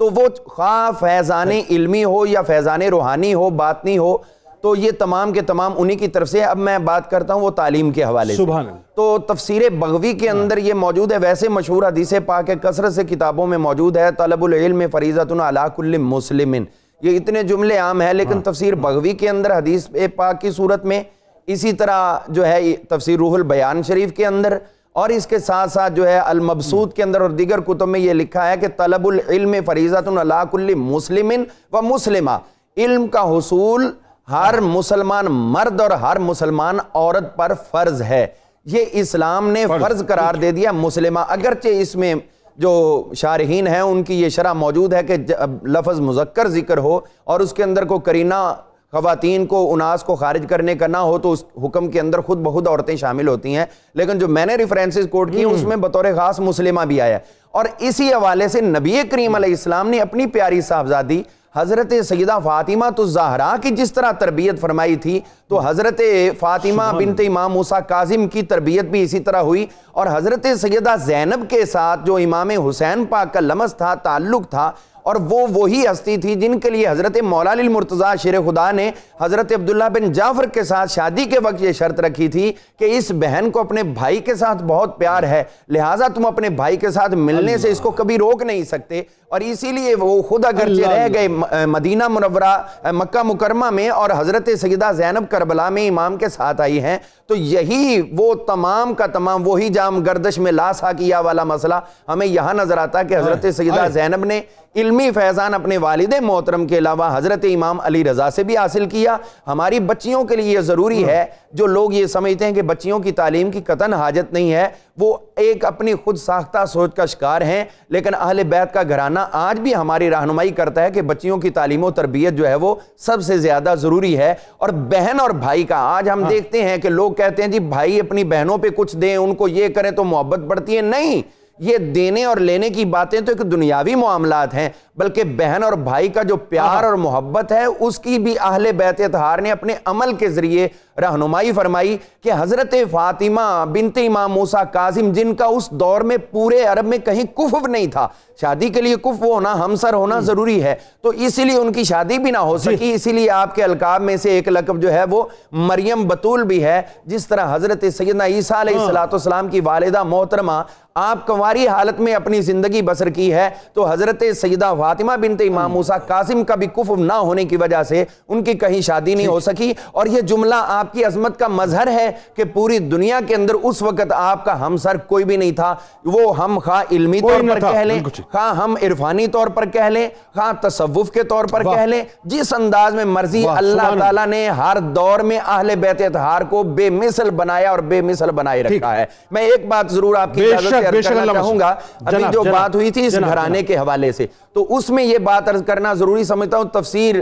تو وہ خواہ فیضان علمی ہو یا فیضان روحانی ہو باطنی ہو تو یہ تمام کے تمام انہی کی طرف سے اب میں بات کرتا ہوں وہ تعلیم کے حوالے سے۔ سبحان اللہ۔ تو تفسیر بغوی کے اندر یہ موجود ہے ویسے مشہور حدیث پاک کثرت سے کتابوں میں موجود ہے طلب العلم فریضت علی کل مسلم۔ یہ اتنے جملے عام ہیں لیکن تفسیر بغوی کے اندر حدیث پاک کی صورت میں اسی طرح جو ہے تفسیر روح البیان شریف کے اندر۔ اور اس کے ساتھ ساتھ جو ہے المبسوط کے اندر اور دیگر کتب میں یہ لکھا ہے کہ طلب العلم فریضت علی کل مسلم و مسلمہ۔ علم کا حصول ہر مسلمان مرد اور ہر مسلمان عورت پر فرض ہے۔ یہ اسلام نے فرض۔ قرار دے دیا مسلمہ۔ اگرچہ اس میں جو شارحین ہیں ان کی یہ شرح موجود ہے کہ لفظ مذکر ذکر ہو اور اس کے اندر کو کرینہ خواتین کو اناس کو خارج کرنے کا نہ ہو تو اس حکم کے اندر خود بخود عورتیں شامل ہوتی ہیں۔ لیکن جو میں نے ریفرنسز کوٹ کی اس میں بطور خاص مسلمہ بھی آیا۔ ہے اور اسی حوالے سے نبی کریم علیہ السلام نے اپنی پیاری صاحبزادی حضرت سیدہ فاطمہ تو زہرا کی جس طرح تربیت فرمائی تھی تو حضرت فاطمہ بنت امام موسیٰ قاظم کی تربیت بھی اسی طرح ہوئی۔ اور حضرت سیدہ زینب کے ساتھ جو امام حسین پاک کا لمس تھا تعلق تھا اور وہ وہی ہستی تھی جن کے لیے حضرت مولا علی المرتضیٰ شیر خدا نے حضرت عبداللہ بن جعفر کے ساتھ شادی کے وقت یہ شرط رکھی تھی کہ اس بہن کو اپنے بھائی کے ساتھ بہت پیار ہے لہٰذا تم اپنے بھائی کے ساتھ ملنے سے اس کو کبھی روک نہیں سکتے۔ اور اسی لیے وہ خود اگرچہ رہ گئے مدینہ منورہ مکہ مکرمہ میں اور حضرت سیدہ زینب کربلا میں امام کے ساتھ آئی ہیں تو یہی وہ تمام کا تمام وہی جام گردش میں لا ساکیہ والا مسئلہ ہمیں یہاں نظر آتا کہ حضرت سیدہ زینب نے علمی فیضان اپنے والد محترم کے علاوہ حضرت امام علی رضا سے بھی حاصل کیا۔ ہماری بچیوں کے لیے یہ ضروری ہے جو لوگ یہ سمجھتے ہیں کہ بچیوں کی تعلیم کی قطن حاجت نہیں ہے وہ ایک اپنی خود ساختہ سوچ کا شکار ہیں۔ لیکن اہل بیت کا گھرانہ آج بھی ہماری رہنمائی کرتا ہے کہ بچیوں کی تعلیم و تربیت جو ہے وہ سب سے زیادہ ضروری ہے۔ اور بہن اور بھائی کا آج ہم دیکھتے ہیں کہ لوگ کہتے ہیں جی بھائی اپنی بہنوں پہ کچھ دیں ان کو یہ کریں تو محبت بڑھتی ہے۔ نہیں یہ دینے اور لینے کی باتیں تو ایک دنیاوی معاملات ہیں بلکہ بہن اور بھائی کا جو پیار اور محبت ہے اس کی بھی اہل بیت اطہار نے اپنے عمل کے ذریعے رہنمائی فرمائی کہ حضرت فاطمہ بنت امام موسیٰ کاظم جن کا اس دور میں پورے عرب میں کہیں کفو نہیں تھا شادی کے لیے کفو ہونا ہمسر ہونا ضروری ہے۔ تو اسی لیے ان کی شادی بھی نہ ہو سکی اسی لیے آپ کے القاب میں سے ایک لقب جو ہے وہ مریم بطول بھی ہے جس طرح حضرت سیدنا عیسیٰ علیہ السلام کی والدہ محترمہ آپ کنواری حالت میں اپنی زندگی بسر کی ہے۔ تو حضرت سیدہ فاطمہ بنت امام موسیٰ قاسم کا بھی کفر نہ ہونے کی وجہ سے ان کی کہیں شادی نہیں ہو سکی۔ اور یہ جملہ آپ کی عظمت کا مظہر ہے کہ پوری دنیا کے اندر اس وقت آپ کا ہمسر کوئی بھی نہیں تھا وہ ہم خواہ علمی طور پر کہہ لیں۔ خواہ ہم عرفانی طور پر کہہ لیں خواہ تصوف کے طور پر۔ کہہ لیں جس انداز میں مرضی اللہ تعالیٰ نے ہر دور میں اہل بیت اطہار کو بے مثل بنایا اور بے مثل بنائے رکھا ہے میں ایک بات ضرور آپ کی اجازت سے عرض کرنا چاہوں گا ابھی جو بات ہوئی تھی اس گھرانے۔ کے حوالے سے تو اس میں یہ بات عرض کرنا ضروری سمجھتا ہوں تفسیر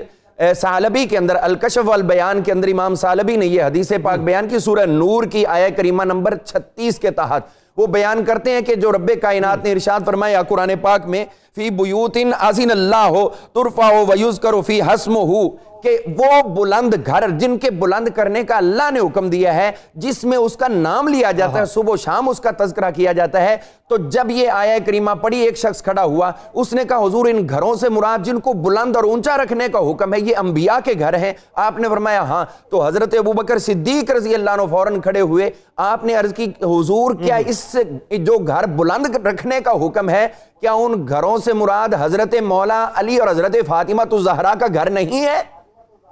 سالبی کے اندر، الکشف والبیان کے اندر امام سالبی نے یہ حدیث پاک بیان کی، سورہ نور کی آیہ کریمہ نمبر چھتیس کے تحت۔ وہ بیان کرتے ہیں کہ جو رب کائنات نے ارشاد فرمایا، قرآن پاک میں فی بیوتن عزین اللہ ہو ترفع و ویذکر فی حسم ہو کہ وہ بلند گھر جن کے بلند کرنے کا اللہ نے حکم دیا ہے جس میں اس کا نام لیا جاتا ہے صبح و شام اس کا تذکرہ کیا جاتا ہے تو جب یہ آیہ کریمہ پڑھی ایک شخص کھڑا ہوا اس نے کہا حضور ان گھروں سے مراد جن کو بلند اور اونچا رکھنے کا حکم ہے یہ انبیاء کے گھر ہیں۔ آپ نے فرمایا ہاں۔ تو حضرت ابوبکر صدیق رضی اللہ عنہ فوراً کھڑے ہوئے آپ نے عرض کی حضور کیا اس سے جو گھر بلند رکھنے کا حکم ہے کیا ان گھروں سے مراد حضرت مولا علی اور حضرت فاطمہ تو زہرا کا گھر نہیں ہے؟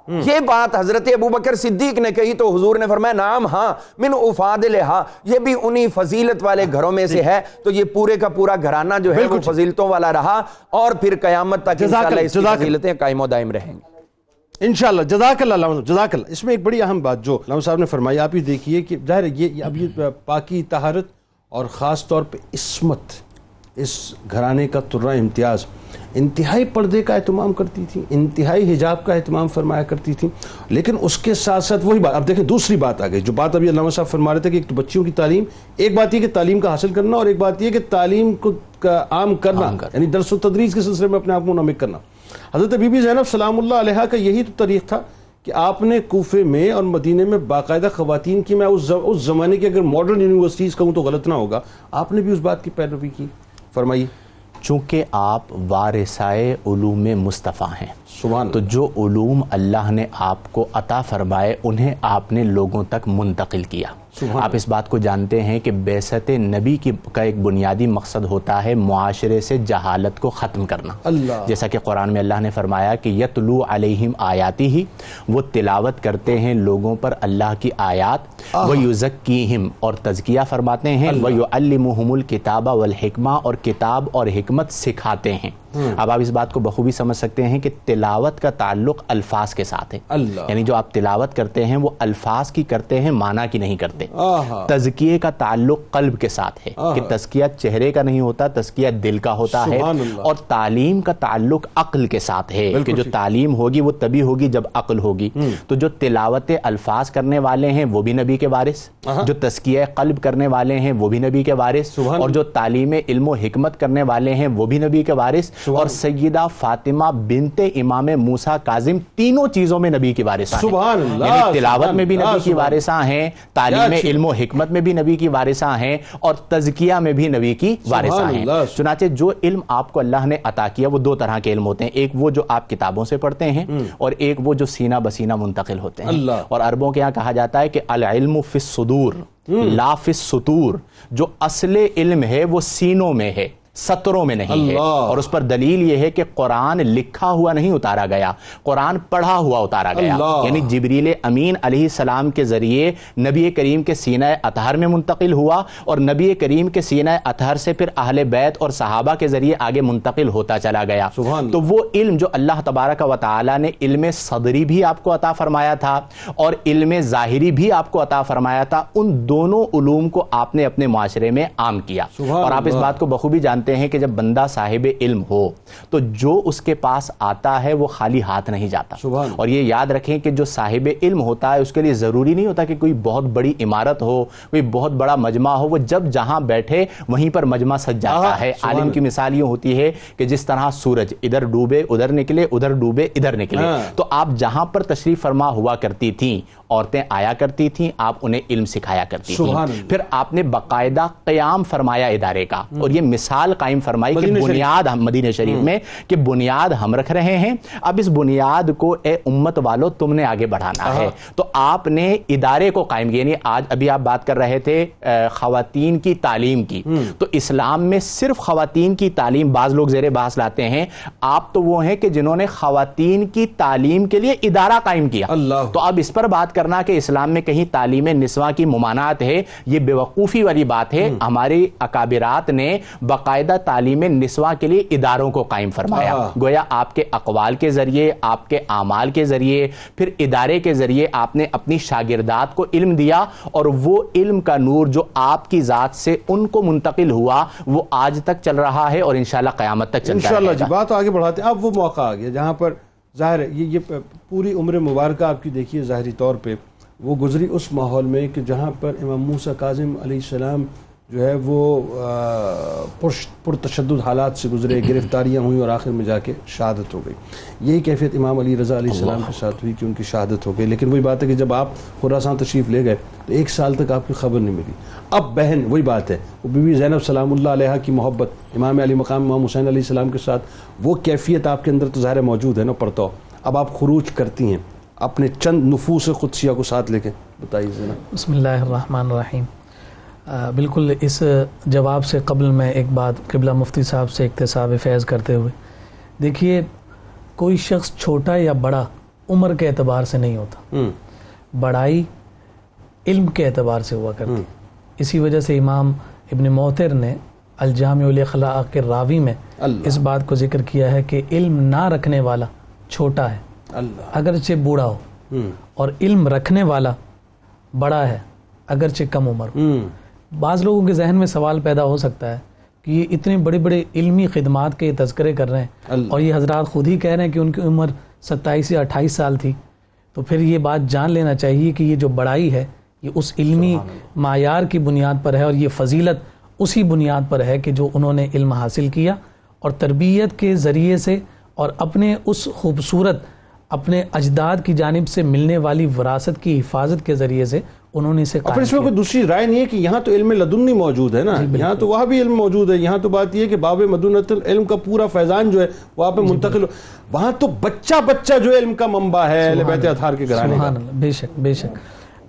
یہ بات حضرت ابوبکر صدیق نے کہی تو حضور نے فرمایا نام ہاں من افاد لہا یہ بھی انہی فضیلت والے گھروں میں سے ہے۔ تو یہ پورے کا پورا گھرانہ جو ہے وہ بالکل فضیلتوں والا رہا اور پھر قیامت تک انشاءاللہ اللہ، اس کی اللہ۔ فضیلتیں قائم و دائم رہیں گی۔ انشاءاللہ جزاک اللہ علامہ جزاک اللہ۔ اس میں ایک بڑی اہم بات جو علامہ صاحب نے فرمائی آپ ہی دیکھیے کہ ظاہر ہے یہ اب یہ پاکی طہارت اور خاص طور پہ عصمت اس گھرانے کا ترہ امتیاز انتہائی پردے کا اہتمام کرتی تھی انتہائی حجاب کا اہتمام فرمایا کرتی تھی لیکن اس کے ساتھ ساتھ وہی بات اب دیکھیں دوسری بات آ گئی جو بات ابھی علامہ صاحب فرما رہے تھے کہ ایک تو بچیوں کی تعلیم ایک بات یہ کہ تعلیم کا حاصل کرنا اور ایک بات یہ کہ تعلیم کو کا عام کرنا۔ یعنی درس و تدریس کے سلسلے میں اپنے آپ کو منمک کرنا۔ حضرت بی بی زینب سلام اللہ علیہ کا یہی تو طریق تھا کہ آپ نے کوفے میں اور مدینے میں باقاعدہ خواتین کی میں اس زمانے کی اگر ماڈرن یونیورسٹیز کہوں تو غلط نہ ہوگا آپ نے بھی اس بات کی پیروی کی۔ فرمائیے۔ چونکہ آپ وارثائے علوم مصطفیٰ ہیں۔ سبحان تو جو علوم اللہ نے آپ کو عطا فرمائے انہیں آپ نے لوگوں تک منتقل کیا۔ آپ اس بات کو جانتے ہیں کہ بیست نبی کی کا ایک بنیادی مقصد ہوتا ہے معاشرے سے جہالت کو ختم کرنا۔ اللہ۔ جیسا کہ قرآن میں اللہ نے فرمایا کہ یتلو علیہم آیاتی ہی وہ تلاوت کرتے ہیں لوگوں پر اللہ کی آیات۔ وہ اور تزکیہ فرماتے ہیں۔ وہ یعلمہم الکتاب والحکمہ اور کتاب اور حکمت سکھاتے ہیں۔ اب آپ اس بات کو بخوبی سمجھ سکتے ہیں کہ تلاوت کا تعلق الفاظ کے ساتھ ہے۔ اللہ۔ یعنی جو آپ تلاوت کرتے ہیں وہ الفاظ کی کرتے ہیں معنی کی نہیں کرتے۔ تزکیے کا تعلق قلب کے ساتھ ہے کہ تزکیہ چہرے کا نہیں ہوتا تزکیہ دل کا ہوتا ہے۔ اور تعلیم کا تعلق عقل کے ساتھ ہے کہ جو تعلیم ہوگی وہ تبھی ہوگی جب عقل ہوگی۔ تو جو تلاوت الفاظ کرنے والے ہیں وہ بھی نبی کے وارث۔ جو تزکیہ قلب کرنے والے ہیں وہ بھی نبی کے وارث۔ اور جو تعلیم علم و حکمت کرنے والے ہیں وہ بھی نبی کے وارث۔ اور سیدہ فاطمہ بنت امام موسیٰ کاظم تینوں چیزوں میں نبی کی وارثہ ہیں۔ سبحان اللہ، یعنی تلاوت میں بھی نبی کی وارثہ ہیں تعلیم علم و حکمت میں بھی نبی کی وارثہ ہیں اور تزکیہ میں بھی نبی کی وارثہ ہیں۔ چنانچہ جو علم آپ کو اللہ نے عطا کیا وہ دو طرح کے علم ہوتے ہیں۔ ایک وہ جو آپ کتابوں سے پڑھتے ہیں اور ایک وہ جو سینہ بسینہ منتقل ہوتے ہیں۔ اور عربوں کے یہاں کہا جاتا ہے کہ العلم فی الصدور لا فی السطور۔ جو اصل علم ہے وہ سینوں میں ہے۔ سطروں میں نہیں ہے۔ اور اس پر دلیل یہ ہے کہ قرآن لکھا ہوا نہیں اتارا گیا قرآن پڑھا ہوا اتارا گیا۔ یعنی جبریل امین علیہ السلام کے ذریعے نبی کریم کے سینہ اطہر میں منتقل ہوا اور نبی کریم کے سینہ اطہر سے پھر اہل بیت اور صحابہ کے ذریعے آگے منتقل ہوتا چلا گیا سبحان۔ تو وہ علم جو اللہ تبارک و تعالی نے علم صدری بھی آپ کو عطا فرمایا تھا اور علم ظاہری بھی آپ کو عطا فرمایا تھا ان دونوں علوم کو آپ نے اپنے معاشرے میں عام کیا اور آپ اس۔ بات کو بخوبی جانتے ہیں کہ جب بندہ صاحب علم ہو تو جو اس کے پاس آتا ہے وہ خالی ہاتھ نہیں جاتا۔ اور یہ یاد رکھیں کہ جو صاحب علم ہوتا ہے اس کے لیے ضروری نہیں ہوتا کہ کوئی بہت بڑی عمارت ہو کوئی بہت بڑا مجمع ہو وہ جب جہاں بیٹھے وہیں پر مجمع سج جاتا ہے۔ عالم کی مثال یہ ہوتی ہے کہ جس طرح سورج ادھر ڈوبے ادھر نکلے ادھر ڈوبے ادھر نکلے۔ ہاں۔ تو آپ جہاں پر تشریف فرما ہوا کرتی تھیں عورتیں آیا کرتی تھیں آپ انہیں علم سکھایا کرتی تھیں۔ پھر آپ نے باقاعدہ قیام فرمایا ادارے کا۔ اور یہ مثال قائم فرمائی کہ۔ بنیاد ہم مدینہ شریف میں کہ بنیاد ہم رکھ رہے ہیں۔ اب اس بنیاد کو اے امت والو تم نے آگے بڑھانا ہے۔ تو آپ نے ادارے کو قائم کیا یعنی آج ابھی آپ بات کر رہے تھے خواتین کی تعلیم کی۔ تو اسلام میں صرف خواتین کی تعلیم بعض لوگ زیر بحث لاتے ہیں۔ آپ تو وہ ہیں کہ جنہوں نے خواتین کی تعلیم کے لیے ادارہ قائم کیا۔ اللہ۔ تو اب اس پر بات کرنا کہ اسلام میں کہیں تعلیم نسواں کی ممانعت ہے یہ بیوقوفی والی بات ہے۔ ہماری اکابرات نے باقاعدہ تعلیم نسواں کے لیے اداروں کو قائم فرمایا۔ گویا آپ کے اقوال کے ذریعے آپ کے اعمال کے ذریعے پھر ادارے کے ذریعے آپ نے اپنی شاگردات کو علم دیا اور وہ علم کا نور جو آپ کی ذات سے ان کو منتقل ہوا وہ آج تک چل رہا ہے اور انشاءاللہ قیامت تک چلتا انشاءاللہ جی بات آگے بڑھاتے ہیں۔ اب وہ موقع آ گیا جہاں پر ظاہر ہے یہ یہ پوری عمر مبارکہ آپ کی دیکھیے ظاہری طور پہ۔ وہ گزری اس ماحول میں کہ جہاں پر امام موسیٰ کاظم علیہ السلام جو ہے وہ پرتشدد حالات سے گزرے [coughs] گرفتاریاں ہوئیں اور آخر میں جا کے شہادت ہو گئی۔ یہی کیفیت امام علی رضا علیہ السلام کے ساتھ ہوئی کہ ان کی شہادت ہو گئی۔ لیکن وہی بات ہے کہ جب آپ خراسان تشریف لے گئے تو ایک سال تک آپ کی خبر نہیں ملی۔ اب بہن وہی بات ہے وہ بی بی زینب سلام اللہ علیہ کی محبت امام علی مقام امام حسین علیہ السلام کے ساتھ وہ کیفیت آپ کے اندر تو ظاہر موجود ہے نا پڑتا اب آپ خروج کرتی ہیں اپنے چند نفوس قدسیہ کو ساتھ لے کے۔ بتائیے زینب بسم اللہ الرحمن الرحیم۔ بالکل اس جواب سے قبل میں ایک بات قبلہ مفتی صاحب سے اقتصاب فیض کرتے ہوئے۔ دیکھیے کوئی شخص چھوٹا یا بڑا عمر کے اعتبار سے نہیں ہوتا۔ بڑائی علم کے اعتبار سے ہوا کرتی۔ اسی وجہ سے امام ابن موتر نے الجامع الاخلاق کے راوی میں اس بات کو ذکر کیا ہے کہ علم نہ رکھنے والا چھوٹا ہے۔ اگرچہ بوڑھا ہو۔ اور علم رکھنے والا بڑا ہے اگرچہ کم عمر ہو۔ بعض لوگوں کے ذہن میں سوال پیدا ہو سکتا ہے کہ یہ اتنے بڑے بڑے علمی خدمات کے تذکرے کر رہے ہیں اور یہ حضرات خود ہی کہہ رہے ہیں کہ ان کی عمر ستائیس یا اٹھائیس سال تھی۔ تو پھر یہ بات جان لینا چاہیے کہ یہ جو بڑائی ہے یہ اس علمی معیار کی بنیاد پر ہے اور یہ فضیلت اسی بنیاد پر ہے کہ جو انہوں نے علم حاصل کیا اور تربیت کے ذریعے سے اور اپنے اس خوبصورت اپنے اجداد کی جانب سے ملنے والی وراثت کی حفاظت کے ذریعے سے انہوں نے اسے اور اس میں کوئی دوسری رائے نہیں ہے کہ یہاں تو علم لدنی موجود ہے نا؟ یہاں تو وہاں بھی علم موجود ہے یہاں تو بات یہ ہے کہ باب مدونت العلم کا پورا فیضان جو ہے وہ آپ میں منتقل ہو وہاں تو بچہ بچہ جو علم کا منبع ہے بیت اطہار کے گھرانے کا۔ بے شک بے شک۔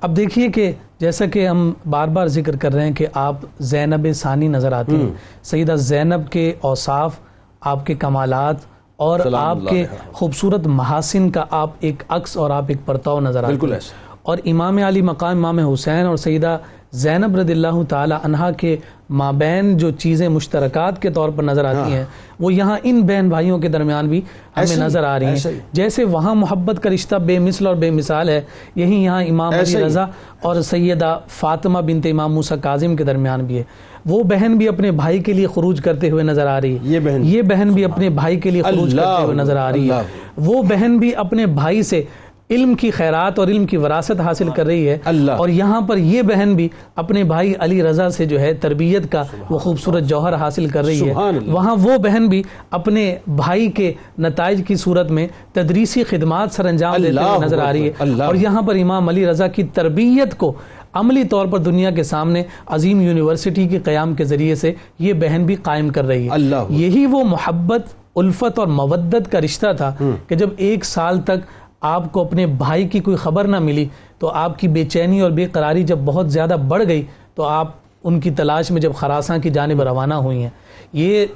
اب دیکھیے کہ جیسا کہ ہم بار بار ذکر کر رہے ہیں کہ آپ زینب ثانی نظر آتی ہیں۔ سیدہ زینب کے اوصاف آپ کے کمالات اور آپ کے۔ خوبصورت محاسن کا آپ ایک عکس اور آپ ایک پرتاؤ نظر آتے بالکل ہیں ایسا اور امام علی مقام امام حسین اور سیدہ زینب رضی اللہ تعالی عنہا کے مابین جو چیزیں مشترکات کے طور پر نظر آتی ہیں وہ یہاں ان بہن بھائیوں کے درمیان بھی ہمیں نظر آ رہی ہیں ہی۔ جیسے وہاں محبت کا رشتہ بے مثل اور بے مثال ہے یہی یہاں امام علی۔ رضا اور سیدہ فاطمہ بنت امام موسیٰ کاظم کے درمیان بھی ہے وہ بہن بھی اپنے بھائی کے لیے خروج کرتے ہوئے نظر آ رہی ہے۔ یہ بہن۔ یہ بہن بھی اپنے بھائی کے لیے خروج کرتے ہوئے نظر آ رہی ہے۔ وہ بہن بھی اپنے بھائی سے علم کی خیرات اور علم کی وراثت حاصل کر رہی ہے۔ اللہ۔ اور یہاں پر یہ بہن بھی اپنے بھائی علی رضا سے جو ہے تربیت کا وہ خوبصورت جوہر حاصل کر رہی ہے۔ وہاں وہ بہن بھی اپنے بھائی کے نتائج کی صورت میں تدریسی خدمات سر انجام دیتے ہوئے نظر آ رہی ہے۔ اور یہاں پر امام علی رضا کی تربیت کو عملی طور پر دنیا کے سامنے عظیم یونیورسٹی کے قیام کے ذریعے سے یہ بہن بھی قائم کر رہی ہے۔ اللہ۔ یہی وہ محبت الفت اور مودت کا رشتہ تھا کہ جب ایک سال تک آپ کو اپنے بھائی کی کوئی خبر نہ ملی تو آپ کی بے چینی اور بے قراری جب بہت زیادہ بڑھ گئی تو آپ ان کی تلاش میں جب خراساں کی جانب روانہ ہوئی ہیں۔ یہ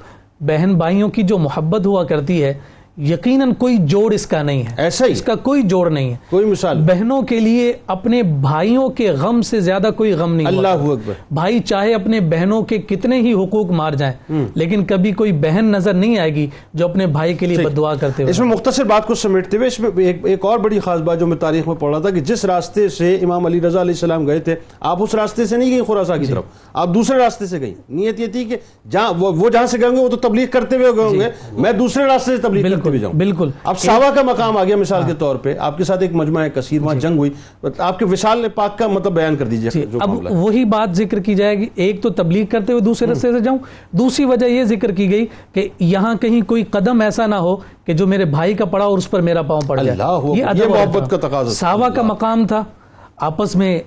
بہن بھائیوں کی جو محبت ہوا کرتی ہے یقیناً کوئی جوڑ اس کا نہیں ہے۔ ایسا ہی۔ اس کا کوئی جوڑ نہیں ہے۔ کوئی مثال۔ بہنوں کے لیے اپنے بھائیوں کے غم سے زیادہ کوئی غم نہیں اللہ۔ اکبر۔ بھائی چاہے اپنے بہنوں کے کتنے ہی حقوق مار جائیں لیکن کبھی کوئی بہن نظر نہیں آئے گی جو اپنے بھائی کے لیے بدعا کرتے اس ہوئے میں مختصر بات کو سمیٹتے ہوئے اس میں ایک, ایک اور بڑی خاص بات جو میں تاریخ میں پڑھ رہا تھا کہ جس راستے سے امام علی رضا علیہ السلام گئے تھے آپ اس راستے سے نہیں گئی خراساں جی۔ کی طرف۔ آپ دوسرے راستے سے گئی نیت یہ تھی کہ جہاں وہ وہ جہاں سے گئے ہوں گے وہ تو تبلیغ کرتے ہوئے گئے ہوں گے۔ میں دوسرے راستے سے تبلیغ کرتے ہوئے جاؤں۔ جی۔ بالکل۔ اب ساوا کا مقام آ گیا مثال کے طور پہ۔ آپ کے ساتھ ایک مجمع کثیر وہاں جنگ ہوئی۔ آپ کے وصال پاک کا مطلب بیان کر دیجیے جی، اب وہی بات ذکر کی جائے گی۔ ایک تو تبلیغ کرتے ہوئے دوسرے راستے سے جاؤں۔ دوسری وجہ یہ ذکر کی گئی کہ یہاں کہیں کوئی قدم ایسا نہ ہو کہ جو میرے بھائی کا پڑا اور اس پر میرا پاؤں پڑ جائے یہ محبت۔ کا تقاضا۔ ساوا کا مقام تھا۔ آپس میں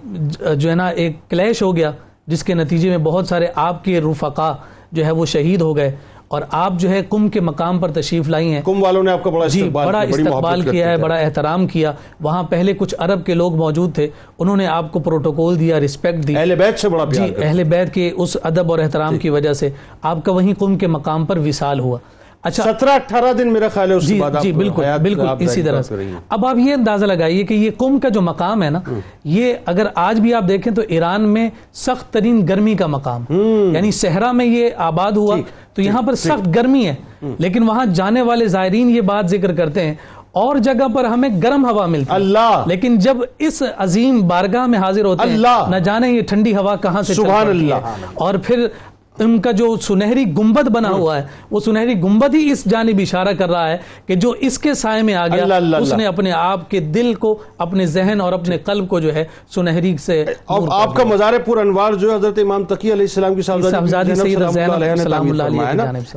جو ہے نا ایک کلیش ہو گیا جس کے نتیجے میں بہت سارے آپ کے رفقا جو ہے وہ شہید ہو گئے۔ اور آپ جو ہے کم کے مقام پر تشریف لائی ہیں۔ کم والوں نے آپ کا بڑا جی استقبال بڑا استقبال کیا ہے۔ بڑا احترام کیا۔ وہاں پہلے کچھ عرب کے لوگ موجود تھے انہوں نے آپ کو پروٹوکول دیا رسپیکٹ دی۔ اہل بیت سے بڑا جی پیار کرتے اہل بیت کے اس ادب اور احترام کی وجہ سے آپ کا وہیں قم کے مقام پر وصال ہوا۔ اچھا۔ سترہ اٹھارہ دن میرا خیال ہے جی جی بالکل بالکل اسی طرح سے۔ اب آپ یہ اندازہ لگائیے کہ یہ قم کا جو مقام ہے نا یہ اگر آج بھی آپ دیکھیں تو ایران میں سخت ترین گرمی کا مقام۔ یعنی صحرا میں یہ آباد ہوا۔ تو یہاں پر سخت گرمی ہے لیکن وہاں جانے والے زائرین یہ بات ذکر کرتے ہیں اور جگہ پر ہمیں گرم ہوا ملتی ہے۔ اللہ۔ لیکن جب اس عظیم بارگاہ میں حاضر ہوتے ہیں اللہ۔ نہ جانے یہ ٹھنڈی ہوا کہاں سے سبحان اللہ۔ اور پھر ان کا جو سنہری گنبد بنا ہوا ہے وہ سنہری گنبد ہی اس جانب اشارہ کر رہا ہے کہ جو اس کے سائے میں آ گیا اس۔ نے اپنے آپ کے دل کو اپنے ذہن اور اپنے قلب کو جو ہے سنہری سے آپ کا مزار پور انوار جو ہے حضرت امام تقی علیہ السلام کی صاحبزادی سیدہ سلام اللہ علیہ۔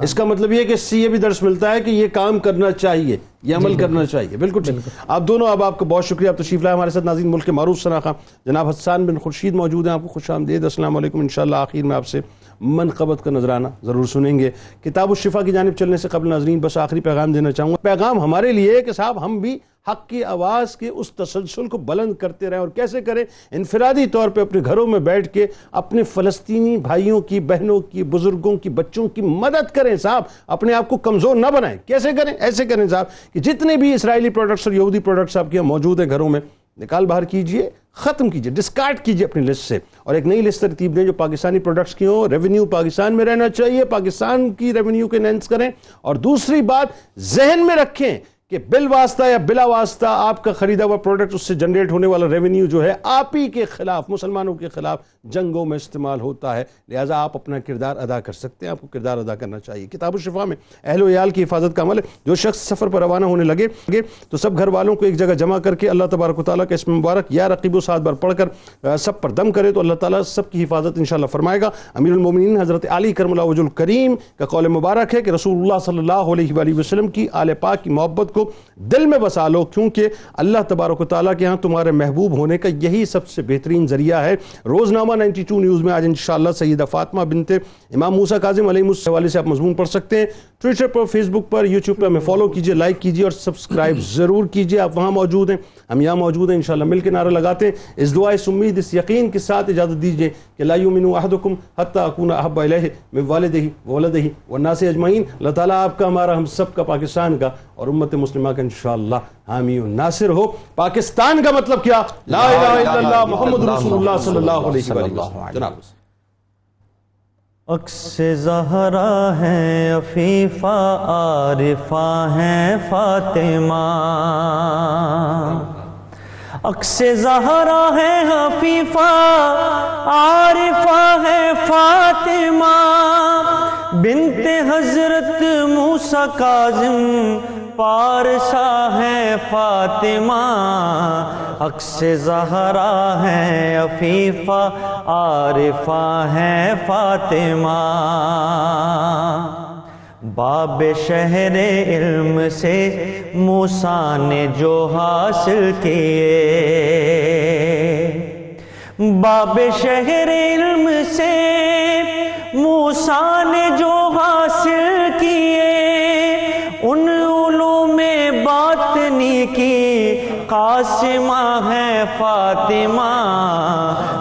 اس کا مطلب یہ ہے کہ اس سے یہ بھی درس ملتا ہے کہ یہ کام کرنا چاہیے یہ عمل کرنا چاہیے۔ بالکل ٹھیک۔ آپ دونوں اب آپ کا بہت شکریہ۔ آپ تشریف لائے ہمارے ساتھ ناظرین ملک کے معروف سناخا جناب حسان بن خورشید موجود ہیں آپ کو خوش آمدید۔ السلام علیکم۔ انشاءاللہ آخر میں آپ سے منقبت کا نظرانہ ضرور سنیں گے۔ کتاب الشفا کی جانب چلنے سے قبل ناظرین، بس آخری پیغام دینا چاہوں گا۔ پیغام ہمارے لیے ہے کہ صاحب، ہم بھی حق کی آواز کے اس تسلسل کو بلند کرتے رہیں۔ اور کیسے کریں؟ انفرادی طور پہ اپنے گھروں میں بیٹھ کے اپنے فلسطینی بھائیوں کی، بہنوں کی، بزرگوں کی، بچوں کی مدد کریں صاحب۔ اپنے آپ کو کمزور نہ بنائیں۔ کیسے کریں؟ ایسے کریں صاحب کہ جتنے بھی اسرائیلی پروڈکٹس اور یہودی پروڈکٹس آپ کے یہاں موجود ہیں گھروں میں نکال باہر کیجیے، ختم کیجیے ڈسکارڈ کیجیے اپنی لسٹ سے۔ اور ایک نئی لسٹ ترتیب دیں جو پاکستانی پروڈکٹس کی ہوں ریونیو پاکستان میں رہنا چاہیے، پاکستان کی ریونیو کو انہینس کریں۔ اور دوسری بات، ذہن میں رکھیں کہ بل واسطہ یا بلا واسطہ آپ کا خریدا ہوا پروڈکٹ اس سے جنریٹ ہونے والا ریونیو جو ہے آپ ہی کے خلاف، مسلمانوں کے خلاف جنگوں میں استعمال ہوتا ہے۔ لہٰذا آپ اپنا کردار ادا کر سکتے ہیں، آپ کو کردار ادا کرنا چاہیے۔ کتاب الشفا میں اہل و عیال کی حفاظت کا عمل ہے۔ جو شخص سفر پر روانہ ہونے لگے، تو سب گھر والوں کو ایک جگہ جمع کر کے اللہ تبارک و تعالیٰ کا اسم مبارک یا رقیب و سات بار پڑھ کر سب پر دم کرے تو اللہ تعالیٰ سب کی حفاظت انشاءاللہ فرمائے گا۔ امیر المومنین حضرت علی کرم اللہ وجہ الکریم کا قول مبارک ہے کہ رسول اللہ صلی اللہ علیہ وآلہ وسلم کی آل پاک کی محبت کو کو دل میں بسا لو، کیونکہ اللہ تبارک و تعالیٰ کے ہاں تمہارے محبوب ہونے کا یہی سب سے بہترین ذریعہ ہے۔ روزنامہ 92 نیوز میں آج انشاءاللہ سیدہ فاطمہ بنت امام موسیٰ کاظم علیہ اس حوالے سے آپ مضمون پڑھ سکتے ہیں۔ ٹویٹر پر فیس بک پر، یوٹیوب پر ہمیں فالو کیجیے، لائک کیجیے اور سبسکرائب ضرور کیجیے۔ آپ وہاں موجود ہیں، ہم یہاں موجود ہیں۔ انشاءاللہ مل کے نعرہ لگاتے ہیں۔ اس دعا، اس امید، اس یقین کے ساتھ اجازت دیجیے کہ لا یؤمن احدکم حتی اکون احب الیہ من والدہ وولدہ والناس اجمعین۔ اللہ تعالیٰ آپ کا، ہمارا، ہم سب کا، پاکستان کا اور امت مسلمہ کا انشاءاللہ حامی و ناصر ہو۔ پاکستان کا مطلب کیا؟ لا الہ الا اللہ محمد رسول اللہ صلی اللہ علیہ وسلم۔ جناب۔ اکس زہرا ہے عفیفہ عارفہ ہے فاطمہ۔ اکس زہرا ہے حفیفہ عارفہ ہے فاطمہ۔ بنت حضرت موسیٰ کاظم پارسا ہے فاطمہ، عکس زہرا ہے عفیفہ، عارفہ ہے فاطمہ۔ باب شہر علم سے موسیٰ نے جو حاصل کیے۔ باب شہر علم سے موسیٰ نے جو حاصل کی قاسمہ ہے فاطمہ،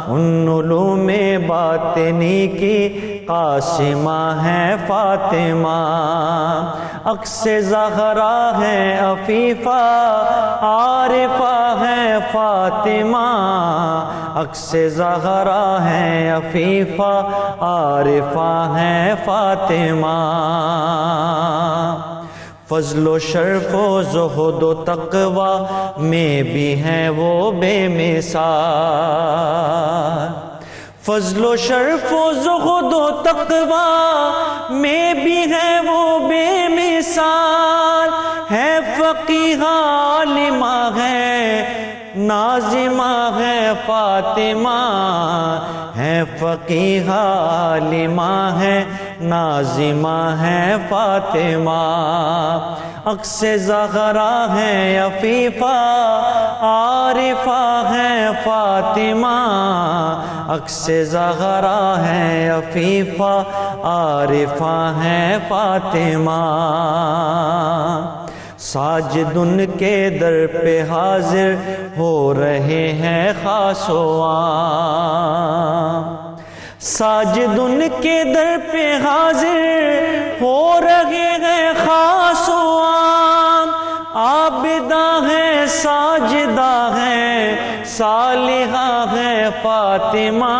ان علوم باطنی کی قاسمہ ہے فاطمہ۔ عکس زہرا ہے عفیفہ، عارفہ ہے فاطمہ۔ عکس زہرا ہے عفیفہ، عارفہ ہے فاطمہ۔ فضل و شرف و زہد و تقوی میں بھی ہیں وہ بے مثال۔ فضل و شرف و زہد و تقوی میں بھی ہے وہ بے مثال۔ ہے فقیہ عالمہ ہے نازمہ ہے فاطمہ۔ ہے فقیہ عالمہ ہے نازمہ ہے فاطمہ، عکس زہرا ہے عفیفہ، عارفہ ہے فاطمہ، عکس زہرا ہے عفیفہ، عارفہ ہے فاطمہ۔ ساجد ان کے در پہ حاضر ہو رہے ہیں خاص و عام۔ ساجد ان کے در پہ حاضر ہو رہے ہیں خاص و عام۔ عابدہ ہے ساجدہ ہے صالحہ ہے فاطمہ۔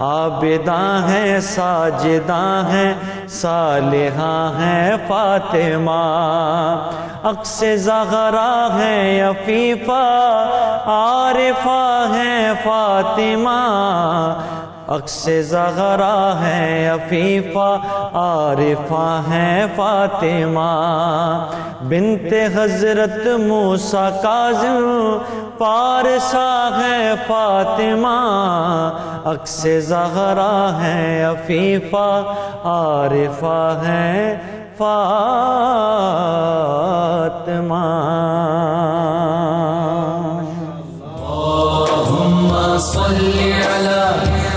عابدہ ہے ساجدہ ہے صالحہ ہے فاطمہ۔ عکس زہرا ہے عفیفہ عارفہ ہے فاطمہ۔ عکس زغرا ہے، عفیفہ، عارفہ ہے فاطمہ بنت حضرت موسیٰ کاظم پارسا ہے فاطمہ عکس زغرا ہے، عفیفہ، عارفہ ہے فاطمہ صل على